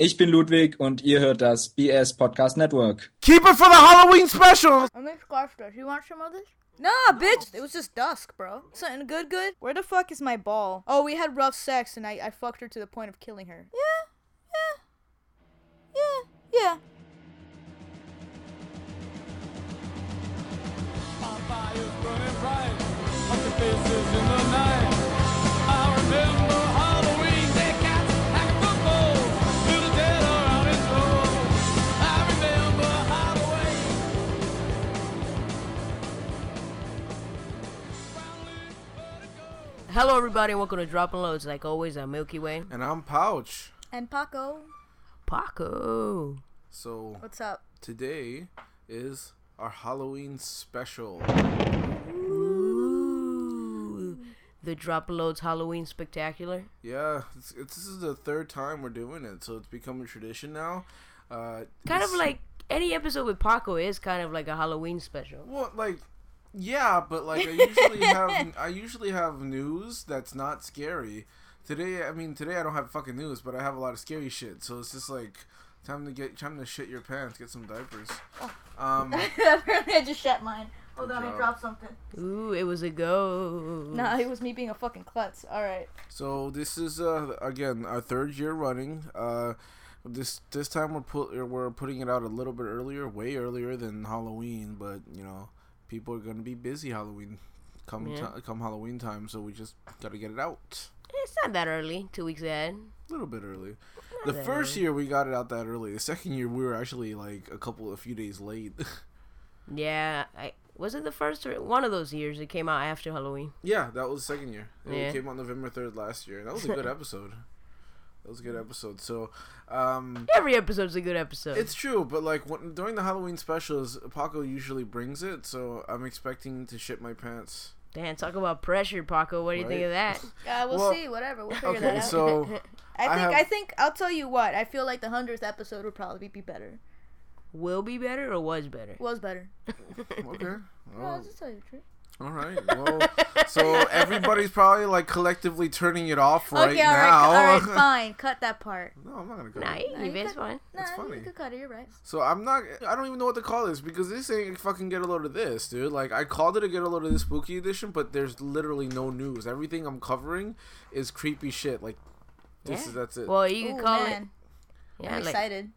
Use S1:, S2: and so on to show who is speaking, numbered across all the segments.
S1: Ich bin Ludwig und ihr hört das BS Podcast Network.
S2: Keep it for the Halloween special.
S3: Let me scratch this. You want some of this? Nah, bitch. It was just dusk, bro. Something good, good. Where the fuck is my ball? Oh, we had rough sex, and I, I fucked her to the point of killing her. Yeah, yeah, yeah, yeah.
S4: Hello, everybody, and welcome to Dropping Loads. Like always, I'm Milky Way.
S2: And I'm Pouch.
S3: And Paco,
S4: Paco.
S2: So
S3: what's up?
S2: today is our Halloween special.
S4: Ooh. The Dropping Loads Halloween Spectacular.
S2: Yeah, it's, it's, this is the third time we're doing it, so it's become a tradition now. Uh,
S4: Kind of like any episode with Paco is kind of like a Halloween special.
S2: Well, like, yeah, but like I usually have, I usually have news that's not scary. Today, I mean, today I don't have fucking news, but I have a lot of scary shit. So it's just like time to get, time to shit your pants, get some diapers. Um,
S3: Apparently, I just shit mine. Hold on, I dropped something.
S4: Ooh, it was a go.
S3: Nah, it was me being a fucking klutz. All right.
S2: so this is uh again our third year running. Uh, this this time we're put we're putting it out a little bit earlier, way earlier than Halloween, but you know people are gonna be busy Halloween. Come
S4: Yeah.
S2: ti- come Halloween time, so we just gotta get it out.
S4: It's not that early. Two weeks ahead.
S2: A little bit early. The first
S4: early.
S2: year we got it out that early. The second year we were actually like a couple, a few days late.
S4: Yeah, I was it the first or one of those years it came out after Halloween.
S2: yeah, that was the second year. It
S4: Yeah.
S2: came out November third last year. That was a good episode. That was a good episode. So, um,
S4: Every episode's a good episode.
S2: it's true, but like when, during the Halloween specials, Paco usually brings it, so I'm expecting to shit my pants.
S4: Damn, talk about pressure, Paco. What do you think of that?
S3: Uh, we'll,
S2: Well,
S3: see. Whatever. We'll figure
S2: Okay,
S3: that out.
S2: so
S3: I
S2: I
S3: think.
S2: have-
S3: I think. I'll tell you what. I feel like the hundredth episode would probably be better.
S4: Will be better or was better?
S3: Was better.
S2: okay,
S3: No,
S2: well,
S3: I'll just tell you the truth.
S2: All right. Well, so everybody's probably like collectively turning it off right
S3: okay, all right,
S2: now.
S3: all right, fine. Cut that part.
S2: no, I'm not gonna cut.
S4: Nah, you
S3: Nah,
S4: can leave
S3: you
S4: it. It's
S3: could-
S4: fine.
S3: Nah,
S2: funny.
S3: you could cut it. You're right.
S2: So I'm not. I don't even know what to call this because this ain't fucking get a load of this, dude. Like I called it a get a load of this spooky edition, but there's literally no news. Everything I'm covering is creepy shit. Like this
S4: Yeah.
S2: is that's it.
S4: Well, you can
S3: Ooh,
S4: call
S3: man.
S4: it. Yeah,
S3: I'm
S4: like
S3: excited.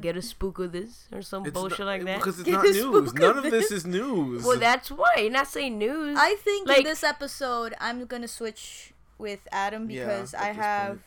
S4: Get a spook of this or some
S2: It's
S4: bullshit
S2: not-
S4: like that.
S2: because it's
S3: Get
S2: not news. None
S3: of
S2: of this
S3: this.
S2: is news.
S4: Well, that's why you're not saying news.
S3: I think
S4: Like-
S3: in this episode, I'm gonna switch with Adam because
S2: at
S3: I have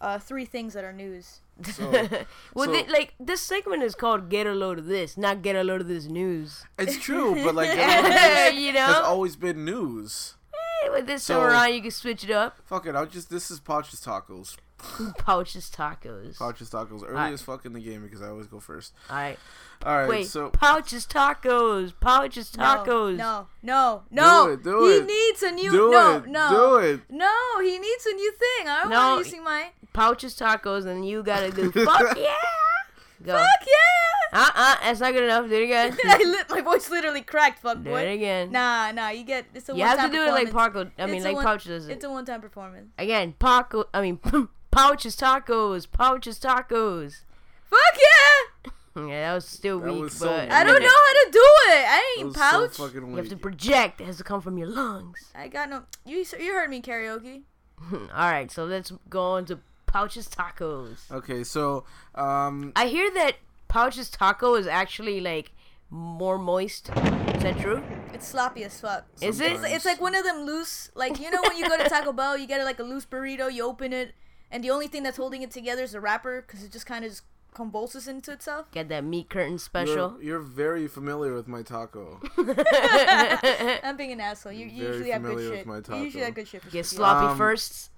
S3: uh, three things that are news.
S2: so,
S4: well,
S2: so-
S4: they- like this segment is called "Get a Load of This," not "Get a Load of This News."
S2: it's true, but like get a load of this
S4: you
S2: has
S4: know,
S2: always been news.
S4: Hey, with this
S2: So-
S4: time around, you can switch it up.
S2: Fuck it. I'll just. This is Pouch's tacos.
S4: Pouches tacos.
S2: Pouches tacos. Early
S4: Alright.
S2: as fuck in the game because I always go first.
S4: All right.
S2: All right.
S4: wait.
S2: so
S4: pouches tacos. Pouches tacos.
S3: No, no, no, no.
S2: it, do
S3: he
S2: it.
S3: needs a new.
S2: do
S3: no,
S2: it.
S3: no,
S2: Do it.
S3: no. He needs a new thing. I don't
S4: No.
S3: want using my.
S4: Pouches tacos, and you gotta do fuck yeah. Go.
S3: Fuck yeah!
S4: Uh uh, that's not good enough. Do it again.
S3: I lit, my voice literally cracked. Fuck
S4: do
S3: boy.
S4: it again.
S3: Nah, nah. You get it's a
S4: you have to
S3: one-time
S4: do it like
S3: performance.
S4: Paco. I mean,
S3: It's
S4: like
S3: one-
S4: Pouch does it.
S3: It's a one-time performance.
S4: Again, Paco. I mean, pouches tacos. Pouches tacos.
S3: Fuck yeah!
S4: Yeah, that was still
S2: That
S4: weak,
S2: was so
S4: but
S3: I don't know how to do it. I
S2: That
S3: ain't
S2: was so
S3: pouch.
S2: fucking
S4: You have
S2: weak.
S4: to project. It has to come from your lungs.
S3: I got no. You you heard me karaoke.
S4: All right, so let's go on to pouches tacos.
S2: Okay, so um,
S4: I hear that pouches taco is actually like more moist. Is that true?
S3: It's sloppy as fuck.
S4: Is it?
S3: It's, it's like one of them loose, like you know when you go to Taco Bell, you get like a loose burrito, you open it, and the only thing that's holding it together is the wrapper because it just kind of just convulses into itself.
S4: Get that meat curtain special.
S2: you're, you're very familiar with my taco.
S3: I'm being an asshole. You, you usually have good
S2: familiar with
S3: shit.
S2: my
S3: You usually have good shit for
S4: Get sloppy
S2: Um,
S4: firsts.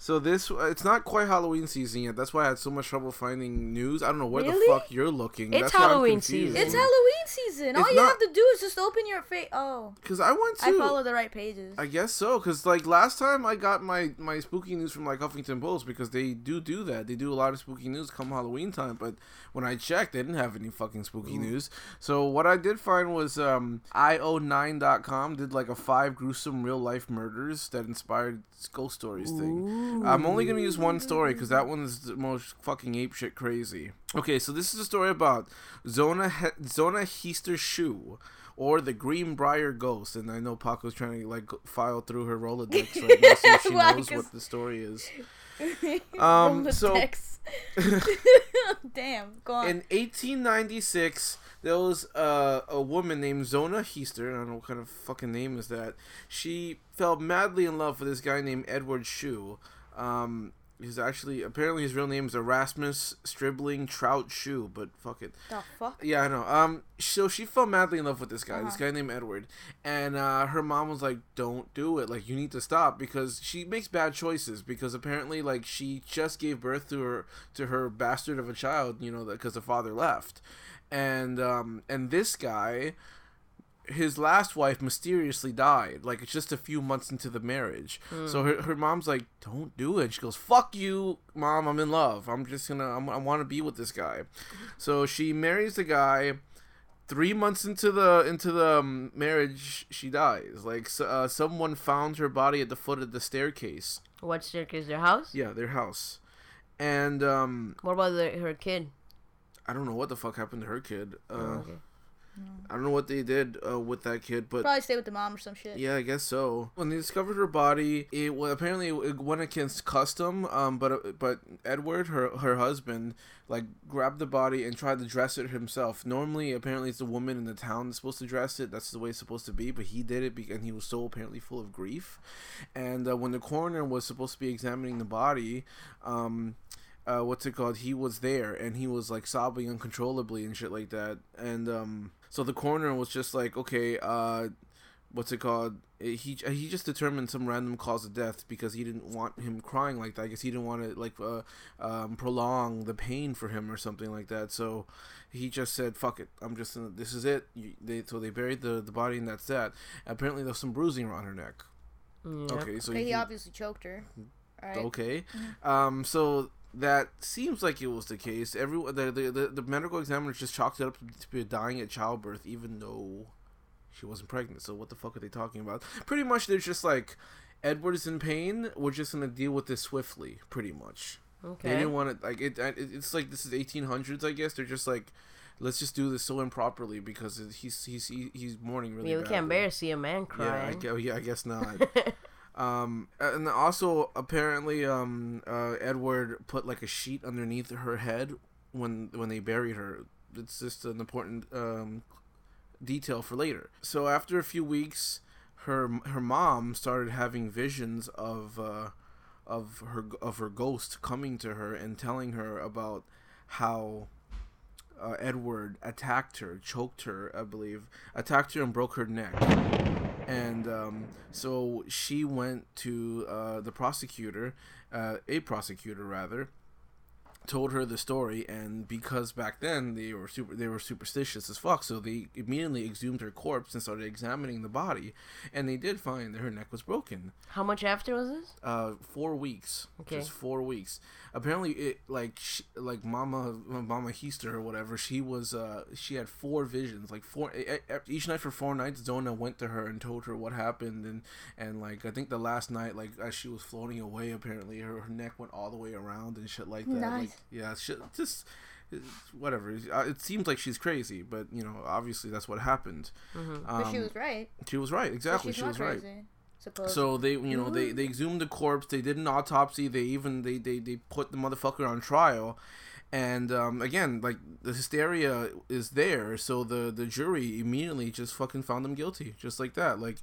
S2: So this it's not quite Halloween season yet. That's why I had so much trouble finding news. I don't know where
S4: Really?
S2: the fuck you're looking.
S4: It's
S2: That's why
S4: Halloween season.
S3: It's Halloween season. All you
S2: not-
S3: have to do is just open your face. Oh,
S2: Cause I went to.
S3: I follow the right pages.
S2: I guess so, cause like last time I got my my spooky news from like Huffington Post because they do do that. They do a lot of spooky news come Halloween time. But when I checked, they didn't have any fucking spooky news. So what I did find was um io9.com did like a five gruesome real life murders that inspired ghost stories thing. I'm only gonna use one story because that one's the most fucking ape shit crazy. Okay, so this is a story about Zona he- Zona Heaster Shue. Or the Greenbrier Ghost, and I know Paco's trying to like file through her Rolodex right now, if she
S3: Why?
S2: knows what the story is. Um, so
S3: Damn, go on.
S2: in 1896, there was uh, a woman named Zona Heaster. I don't know what kind of fucking name is that. She fell madly in love with this guy named Edward Shue. Um, he's actually apparently his real name is Erasmus Stribling Trout Shue, but fuck it.
S3: the fuck?
S2: Yeah, I know. Um, so she fell madly in love with this guy, this
S3: Uh-huh.
S2: guy named Edward, and uh, her mom was like, "Don't do it. Like, you need to stop because she makes bad choices. Because apparently, like, she just gave birth to her to her bastard of a child. You know, because the father left, and um, and this guy." His last wife mysteriously died, like it's just a few months into the marriage. So her, her mom's like, "Don't do it." She goes, "Fuck you, mom. I'm in love. I'm just gonna. I'm, I want to be with this guy." So she marries the guy. Three months into the into the um, marriage, she dies. Like uh, someone found her body at the foot of the staircase.
S4: What staircase? Their house?
S2: Yeah, their house. And um,
S4: What about the, her kid?
S2: I don't know what the fuck happened to her kid. Uh,
S4: Oh, okay.
S2: I don't know what they did uh, with that kid, but
S3: Probably stay with the mom or some shit.
S2: Yeah, I guess so. When they discovered her body, it well, apparently it went against custom. Um, but but Edward, her her husband, like grabbed the body and tried to dress it himself. Normally, apparently, it's the woman in the town that's supposed to dress it. That's the way it's supposed to be. But he did it, be- and he was so apparently full of grief. And uh, when the coroner was supposed to be examining the body, um. Uh, what's it called? He was there and he was like sobbing uncontrollably and shit like that. And um, so the coroner was just like, okay, uh, what's it called? He he just determined some random cause of death because he didn't want him crying like that. I guess he didn't want to like uh, um, prolong the pain for him or something like that. So he just said, "Fuck it, I'm just gonna, this is it." You, they so they buried the the body and that's that. Apparently, there's some bruising around her neck.
S4: Yeah.
S2: Okay, so
S3: Okay, he
S2: he-
S3: obviously choked her. Alright.
S2: Okay. Um. So that seems like it was the case. Everyone, the the, the, the medical examiner just chalked it up to be dying at childbirth, even though she wasn't pregnant. So what the fuck are they talking about? Pretty much, they're just like, Edward is in pain. We're just gonna deal with this swiftly. Pretty much.
S4: Okay.
S2: They didn't want it like it, it. It's like this is 1800s, I guess. They're just like. Let's just do this so improperly because he's he's he's mourning really.
S4: Yeah, we can't bear to see a man
S2: Yeah, I, yeah, I guess not. um, and also apparently, um, uh, Edward put like a sheet underneath her head when when they buried her. It's just an important um, detail for later. So after a few weeks, her her mom started having visions of uh, of her of her ghost coming to her and telling her about how uh, Edward attacked her, choked her, I believe, attacked her and broke her neck. And um, so she went to uh, the prosecutor, uh, a prosecutor rather, told her the story, and because back then they were super, they were superstitious as fuck, so they immediately exhumed her corpse and started examining the body, and they did find that her neck was broken.
S4: How much after was this?
S2: Uh, four weeks.
S4: Okay.
S2: Just four weeks. Apparently, it like sh like Mama Mama Heaster or whatever. She was uh she had four visions. Like four each night for four nights. Zona went to her and told her what happened and and like I think the last night like as she was floating away, apparently her, her neck went all the way around and shit like that. Like
S3: Nice.
S2: yeah, shit. Just whatever. Uh, It seems like she's crazy, but you know, obviously that's what happened.
S3: But she
S2: Um,
S3: was right.
S2: She was right. Exactly. She was right.
S3: crazy. Supposedly.
S2: So they, you know, they they exhumed the corpse. They did an autopsy. They even they they, they put the motherfucker on trial, and um, again, like the hysteria is there. So the the jury immediately just fucking found them guilty, just like that. Like.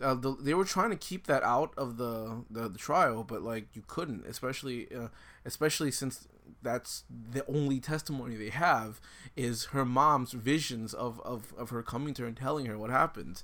S2: Uh, the, they were trying to keep that out of the, the, the trial, but like you couldn't, especially uh, especially since that's the only testimony they have is her mom's visions of, of, of her coming to her and telling her what happened.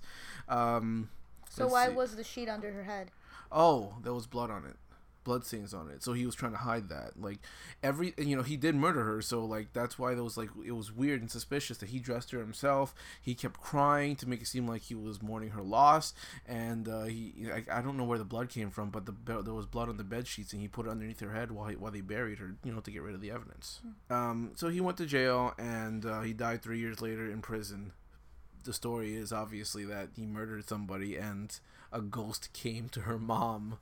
S2: Um,
S3: So
S2: let's
S3: why
S2: see.
S3: was the sheet under her head?
S2: Oh, there was blood on it. Blood stains on it. So he was trying to hide that. Like every you know, he did murder her, so like that's why there was like it was weird and suspicious that he dressed her himself. He kept crying to make it seem like he was mourning her loss and uh, he I, I don't know where the blood came from, but the there was blood on the bed sheets and he put it underneath her head while he, while they buried her, you know, to get rid of the evidence. Um so he went to jail and uh, he died 3 years later in prison the story is obviously that he murdered somebody and a ghost came to her mom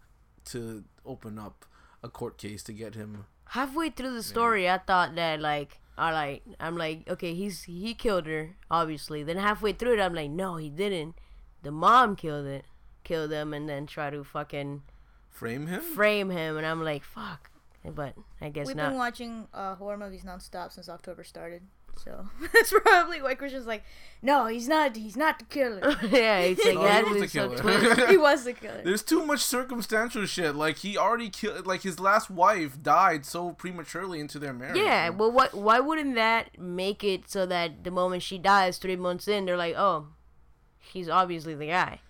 S2: to open up a court case to get him.
S4: Halfway through the story, I thought that like, all right, I'm like, okay, he's he killed her, obviously. Then halfway through it, I'm like, no, he didn't. The mom killed it, killed him, and then try to fucking
S2: Frame him?
S4: frame him, and I'm like, fuck. But I guess
S3: We've
S4: not.
S3: been watching uh, horror movies nonstop since October started. So that's probably why Christian's like, no, he's not. He's not the killer.
S4: yeah, it's like
S2: Oh, he
S4: that
S2: was the
S4: is so
S2: killer.
S3: he was the killer.
S2: There's too much circumstantial shit. Like he already killed. Like his last wife died so prematurely into their marriage.
S4: Yeah, well, what? Why wouldn't that make it so that the moment she dies, three months in, they're like, oh, he's obviously the guy.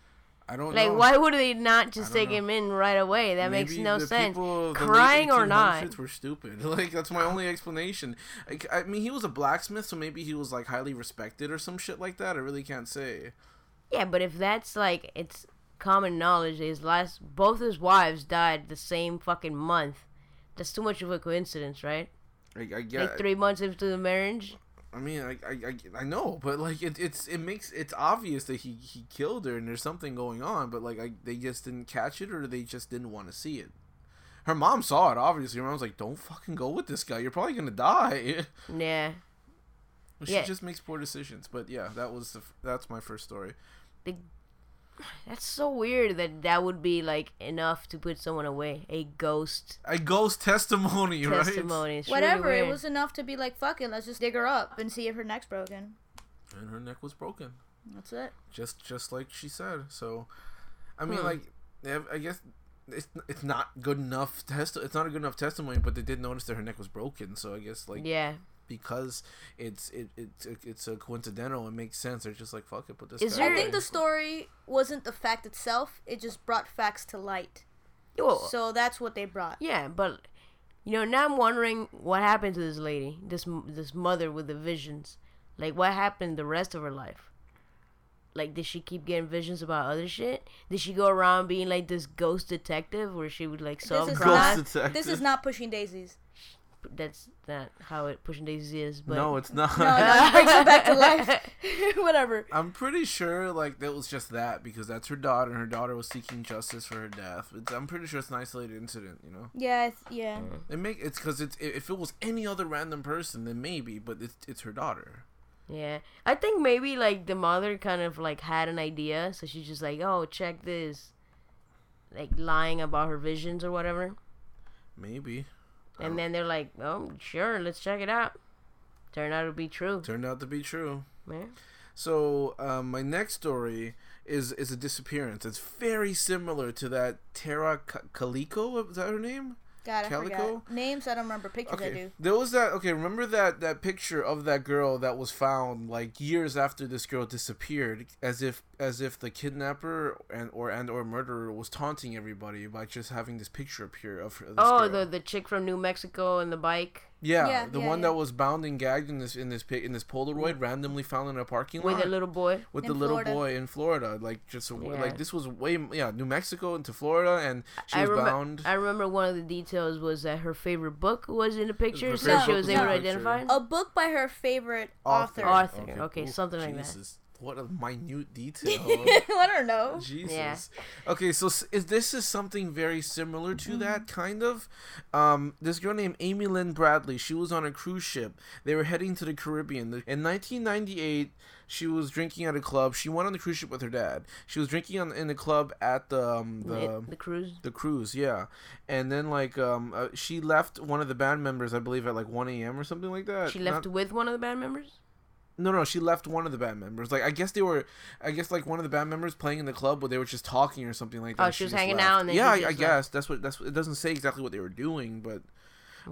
S2: I don't know.
S4: Like,
S2: know.
S4: why would they not just take
S2: know.
S4: him in right away? That makes no sense.
S2: people of the late
S4: Crying or not.
S2: 1800s Were stupid. Like that's my only explanation. Like, I mean, he was a blacksmith, so maybe he was like highly respected or some shit like that. I really can't say.
S4: Yeah, but if that's like it's common knowledge, his last both his wives died the same fucking month. That's too much of a coincidence, right?
S2: Like, I get.
S4: Like three months into the marriage.
S2: I mean, I, I, I, I know, but like it, it's it makes it's obvious that he he killed her and there's something going on, but like I, they just didn't catch it or they just didn't want to see it. Her mom saw it. Obviously, her mom was like, "Don't fucking go with this guy. You're probably gonna die."
S4: Yeah.
S2: she
S4: Yeah.
S2: just makes poor decisions. But yeah, that was the f- that's my first story.
S4: The, that's so weird that that would be like enough to put someone away. A ghost
S2: A ghost testimony, right?
S4: testimony. It's really
S3: Whatever. it was enough to be like, fuck it. Let's just dig her up and see if her neck's broken.
S2: And her neck was broken,
S3: That's it.
S2: just just like she said. So, I mean,
S4: Hmm.
S2: like, I guess it's it's not good enough test. It's not a good enough testimony, but they did notice that her neck was broken. So I guess like
S4: Yeah.
S2: Because it's it, it's it's a coincidental. It makes sense. They're just like fuck it, put this.
S4: Is
S2: guy
S3: I
S4: there-
S2: away.
S3: think the story wasn't the fact itself. It just brought facts to light.
S4: Well,
S3: So that's what they brought.
S4: Yeah, but you know, now I'm wondering what happened to this lady, this this mother with the visions. Like, what happened the rest of her life? Like, did she keep getting visions about other shit? Did she go around being like this ghost detective where she would like solve
S3: is
S4: crimes?
S3: not- This is not pushing daisies.
S4: That's not how it pushing daisies is. But
S2: no, it's not.
S3: No, no, it brings her back to life. Whatever.
S2: I'm pretty sure like that was just that because that's her daughter, and her daughter was seeking justice for her death. It's, I'm pretty sure it's an isolated incident. You know,
S3: Yeah, it's, yeah. Mm.
S2: it make it's because it's if it was any other random person, then maybe, but it's it's her daughter.
S4: yeah, I think maybe like the mother kind of like had an idea, so she's just like, oh, check this, like lying about her visions or whatever.
S2: Maybe
S4: And then they're like, "Oh, sure, let's check it out." Turned out to be true.
S2: turned out to be true.
S4: Yeah.
S2: So um, my next story is is a disappearance. It's very similar to that Tara Calico. Kaliko. Is that her name?
S3: God, I
S2: Calico?
S3: forgot. Names I don't remember. Pictures I
S2: Okay,
S3: do.
S2: there was that. Okay, remember that that picture of that girl that was found like years after this girl disappeared, as if as if the kidnapper and or and or murderer was taunting everybody by just having this picture appear of her. This
S4: Oh,
S2: girl.
S4: the the chick from New Mexico and the bike
S2: yeah,
S3: Yeah,
S2: the
S3: yeah,
S2: one
S3: yeah.
S2: that was bound and gagged in this in this pic in this Polaroid randomly found in a parking lot
S4: with
S2: lot
S4: a little boy.
S2: with
S3: In
S2: the little boy in Florida. Like just
S4: Yeah.
S2: like this was way yeah New Mexico into Florida and she
S4: I
S2: was
S4: remember.
S2: bound.
S4: I remember one of the details was that her favorite book was in the picture, so she was
S3: was
S4: able to identify.
S3: A book by her favorite author.
S4: Author. Okay,
S2: Ooh,
S4: something like that.
S2: Jesus, What a minute detail.
S3: I don't know.
S2: Jesus. Okay, so is this is something very similar
S3: Mm-hmm.
S2: to that kind of. Um, this girl named Amy Lynn Bradley. She was on a cruise ship. They were heading to the Caribbean. In 1998, she was drinking at a club. She went on the cruise ship with her dad. She was drinking on in the club at the um, the.
S4: the, the cruise.
S2: the cruise, yeah, and then like um, uh, she left one of the band members, I believe, at like one a.m. or something like that.
S4: She left
S2: Not-
S4: with one of the band members.
S2: No, no, she left one of the band members. Like I guess they were, I guess like one of the band members playing in the club, but they were just talking or something like that.
S4: Oh,
S2: and
S4: she was hanging
S2: left.
S4: out and then
S2: yeah,
S4: she
S2: I, I guess that's what that's. What, it doesn't say exactly what they were doing, but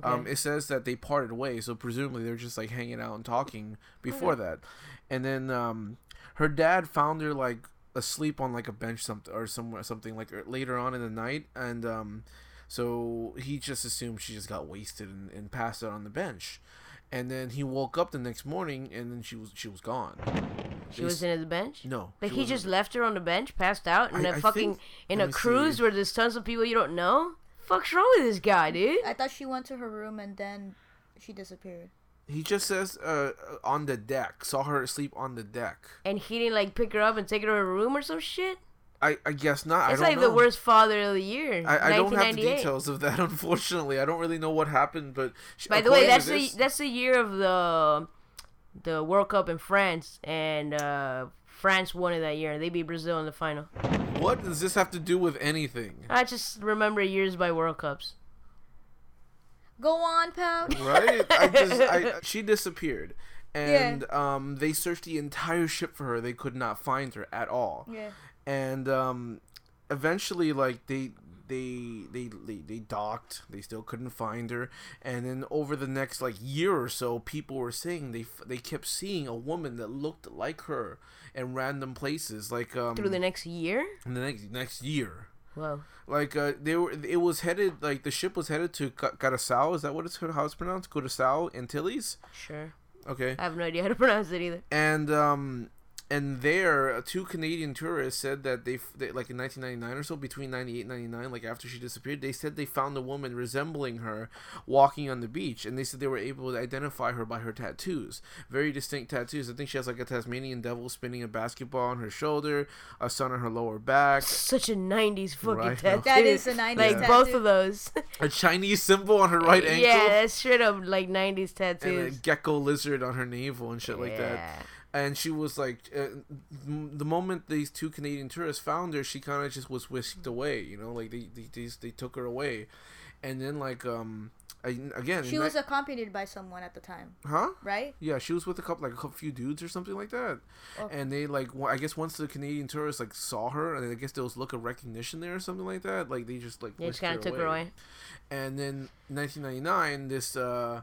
S2: um, it says that they parted ways. So presumably they were just like hanging out and talking before that, and then um, her dad found her like asleep on like a bench something or somewhere something like er- later on in the night, and um, so he just assumed she just got wasted and, and passed out on the bench. And then he woke up the next morning, and then she was she was gone.
S4: She was in the bench.
S2: No,
S4: Like he just left her on the bench, passed out, in
S2: I-
S4: a
S2: I
S4: fucking
S2: think-
S4: in a cruise
S2: see.
S4: where there's tons of people you don't know. Fuck's wrong with this guy, dude?
S3: I thought she went to her room and then she disappeared.
S2: He just says uh, on the deck. Saw her asleep on the deck.
S4: And he didn't like pick her up and take her to her room or some shit.
S2: I, I guess not. I
S4: It's
S2: don't
S4: like
S2: know.
S4: the worst father of the year.
S2: I, I don't have the details of that, unfortunately. I don't really know what happened, but sh-
S4: By the way,
S2: according to
S4: that's
S2: this-
S4: the that's the year of the the World Cup in France, and uh, France won it that year. They beat Brazil in the final.
S2: what does this have to do with anything?
S4: I just remember years by World Cups.
S3: Go on, Pout.
S2: right? I just, I, she disappeared, and um, they searched the entire ship for her. They could not find her at all,
S3: Yeah.
S2: And um, eventually, like they. They, they they docked. They still couldn't find her, and then over the next like year or so, people were saying they they kept seeing a woman that looked like her in random places, like um
S4: Through the next year.
S2: in the next next year.
S4: Whoa.
S2: Like uh, they were, it was headed like the ship was headed to Ca- Curacao. Is that what it's how it's pronounced? Curacao, Antilles.
S4: Sure.
S2: Okay,
S4: I have no idea how to pronounce it either.
S2: and um, and there, two Canadian tourists said that they, they like in 1999 or so, between 98 and 99, like after she disappeared, they said they found a woman resembling her walking on the beach, and they said they were able to identify her by her tattoos, very distinct tattoos. I think she has like a Tasmanian devil spinning a basketball on her shoulder, a sun on her lower back,
S4: Such a '90s fucking
S2: Right.
S4: tattoo.
S3: That is a 90s
S4: like
S2: Yeah.
S4: both of those.
S2: a Chinese symbol on her right ankle.
S4: Yeah, that's straight up like '90s
S2: and a
S4: tattoos.
S2: gecko lizard on her navel and shit like that.
S4: Yeah.
S2: And she was like, uh, the moment these two Canadian tourists found her, she kind of just was whisked away. You know, like they they, they they took her away, and then like um I, again
S3: She was
S2: that-
S3: accompanied by someone at the time,
S2: huh
S3: right?
S2: yeah she was with a couple like a couple few dudes or something like that,
S3: Oh.
S2: and they like wa- I guess once the Canadian tourists like saw her and I guess there was look of recognition there or something like that like they just like
S4: They just
S2: whisked
S4: kind of took her away.
S2: and then 1999 this uh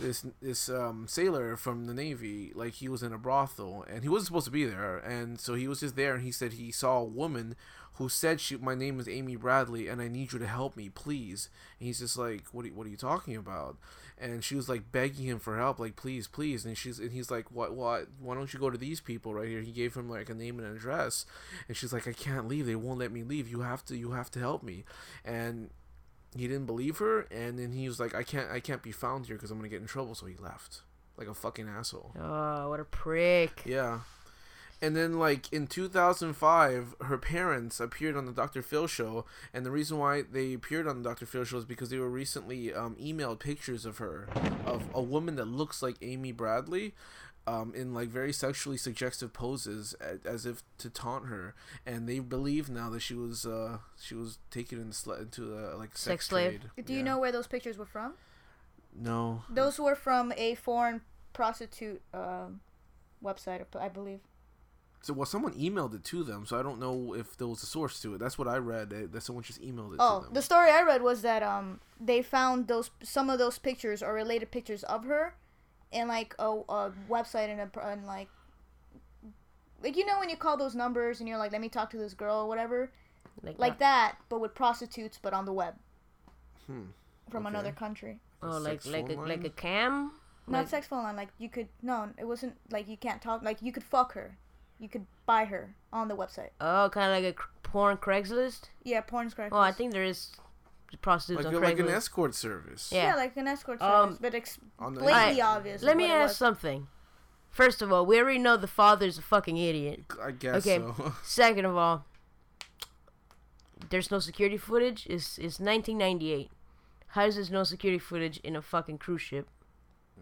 S2: this this um sailor from the navy like he was in a brothel and he wasn't supposed to be there and so he was just there and he said he saw a woman who said she my name is Amy Bradley and I need you to help me please. And he's just like what are, what are you talking about? And she was like begging him for help like please please. And she's and he's like what what why don't you go to these people right here? He gave him like a name and an address and she's like I can't leave. They won't let me leave. You have to you have to help me. And he didn't believe her and then he was like i can't i can't be found here because i'm gonna get in trouble so he left like a fucking asshole
S4: Oh, what a prick.
S2: yeah and then like in 2005 her parents appeared on the dr phil show and the reason why they appeared on the dr phil show is because they were recently um, emailed pictures of her of a woman that looks like amy bradley um, in like very sexually suggestive poses as if to taunt her and they believe now that she was uh she was taken into, sl- into uh, like sex,
S4: Sex slave.
S2: trade.
S3: Do you
S2: Yeah.
S3: know where those pictures were from?
S2: No.
S3: Those were from a foreign prostitute um, website, I believe.
S2: So well, someone emailed it to them, so I don't know if there was a source to it. That's what I read. That someone just emailed it
S3: Oh,
S2: to them.
S3: the story I read was that um they found those some of those pictures or related pictures of her in like a, a website and a and like like you know when you call those numbers and you're like let me talk to this girl or whatever
S4: Like,
S3: like that but with prostitutes but on the web
S2: Hmm.
S3: from
S2: Okay.
S3: another country.
S4: Oh, like like a, like a cam.
S3: Not
S4: Like-
S3: sex phone line like you could no it wasn't like you can't talk like you could fuck her. You could buy her on the website.
S4: Oh, kind of like a porn Craigslist.
S3: Yeah, porn craigslist
S4: Oh, I think there is prostitutes
S2: like
S4: on
S2: a, like an escort service.
S4: Yeah.
S3: yeah. like an escort
S4: Um,
S3: service, but ex-
S2: On the
S3: blatantly
S4: Alright,
S3: obvious.
S4: Let me ask something. First of all, we already know the father's a fucking idiot.
S2: I guess
S4: Okay.
S2: so.
S4: Second of all, there's no security footage. It's it's 1998. How is there no security footage in a fucking cruise ship?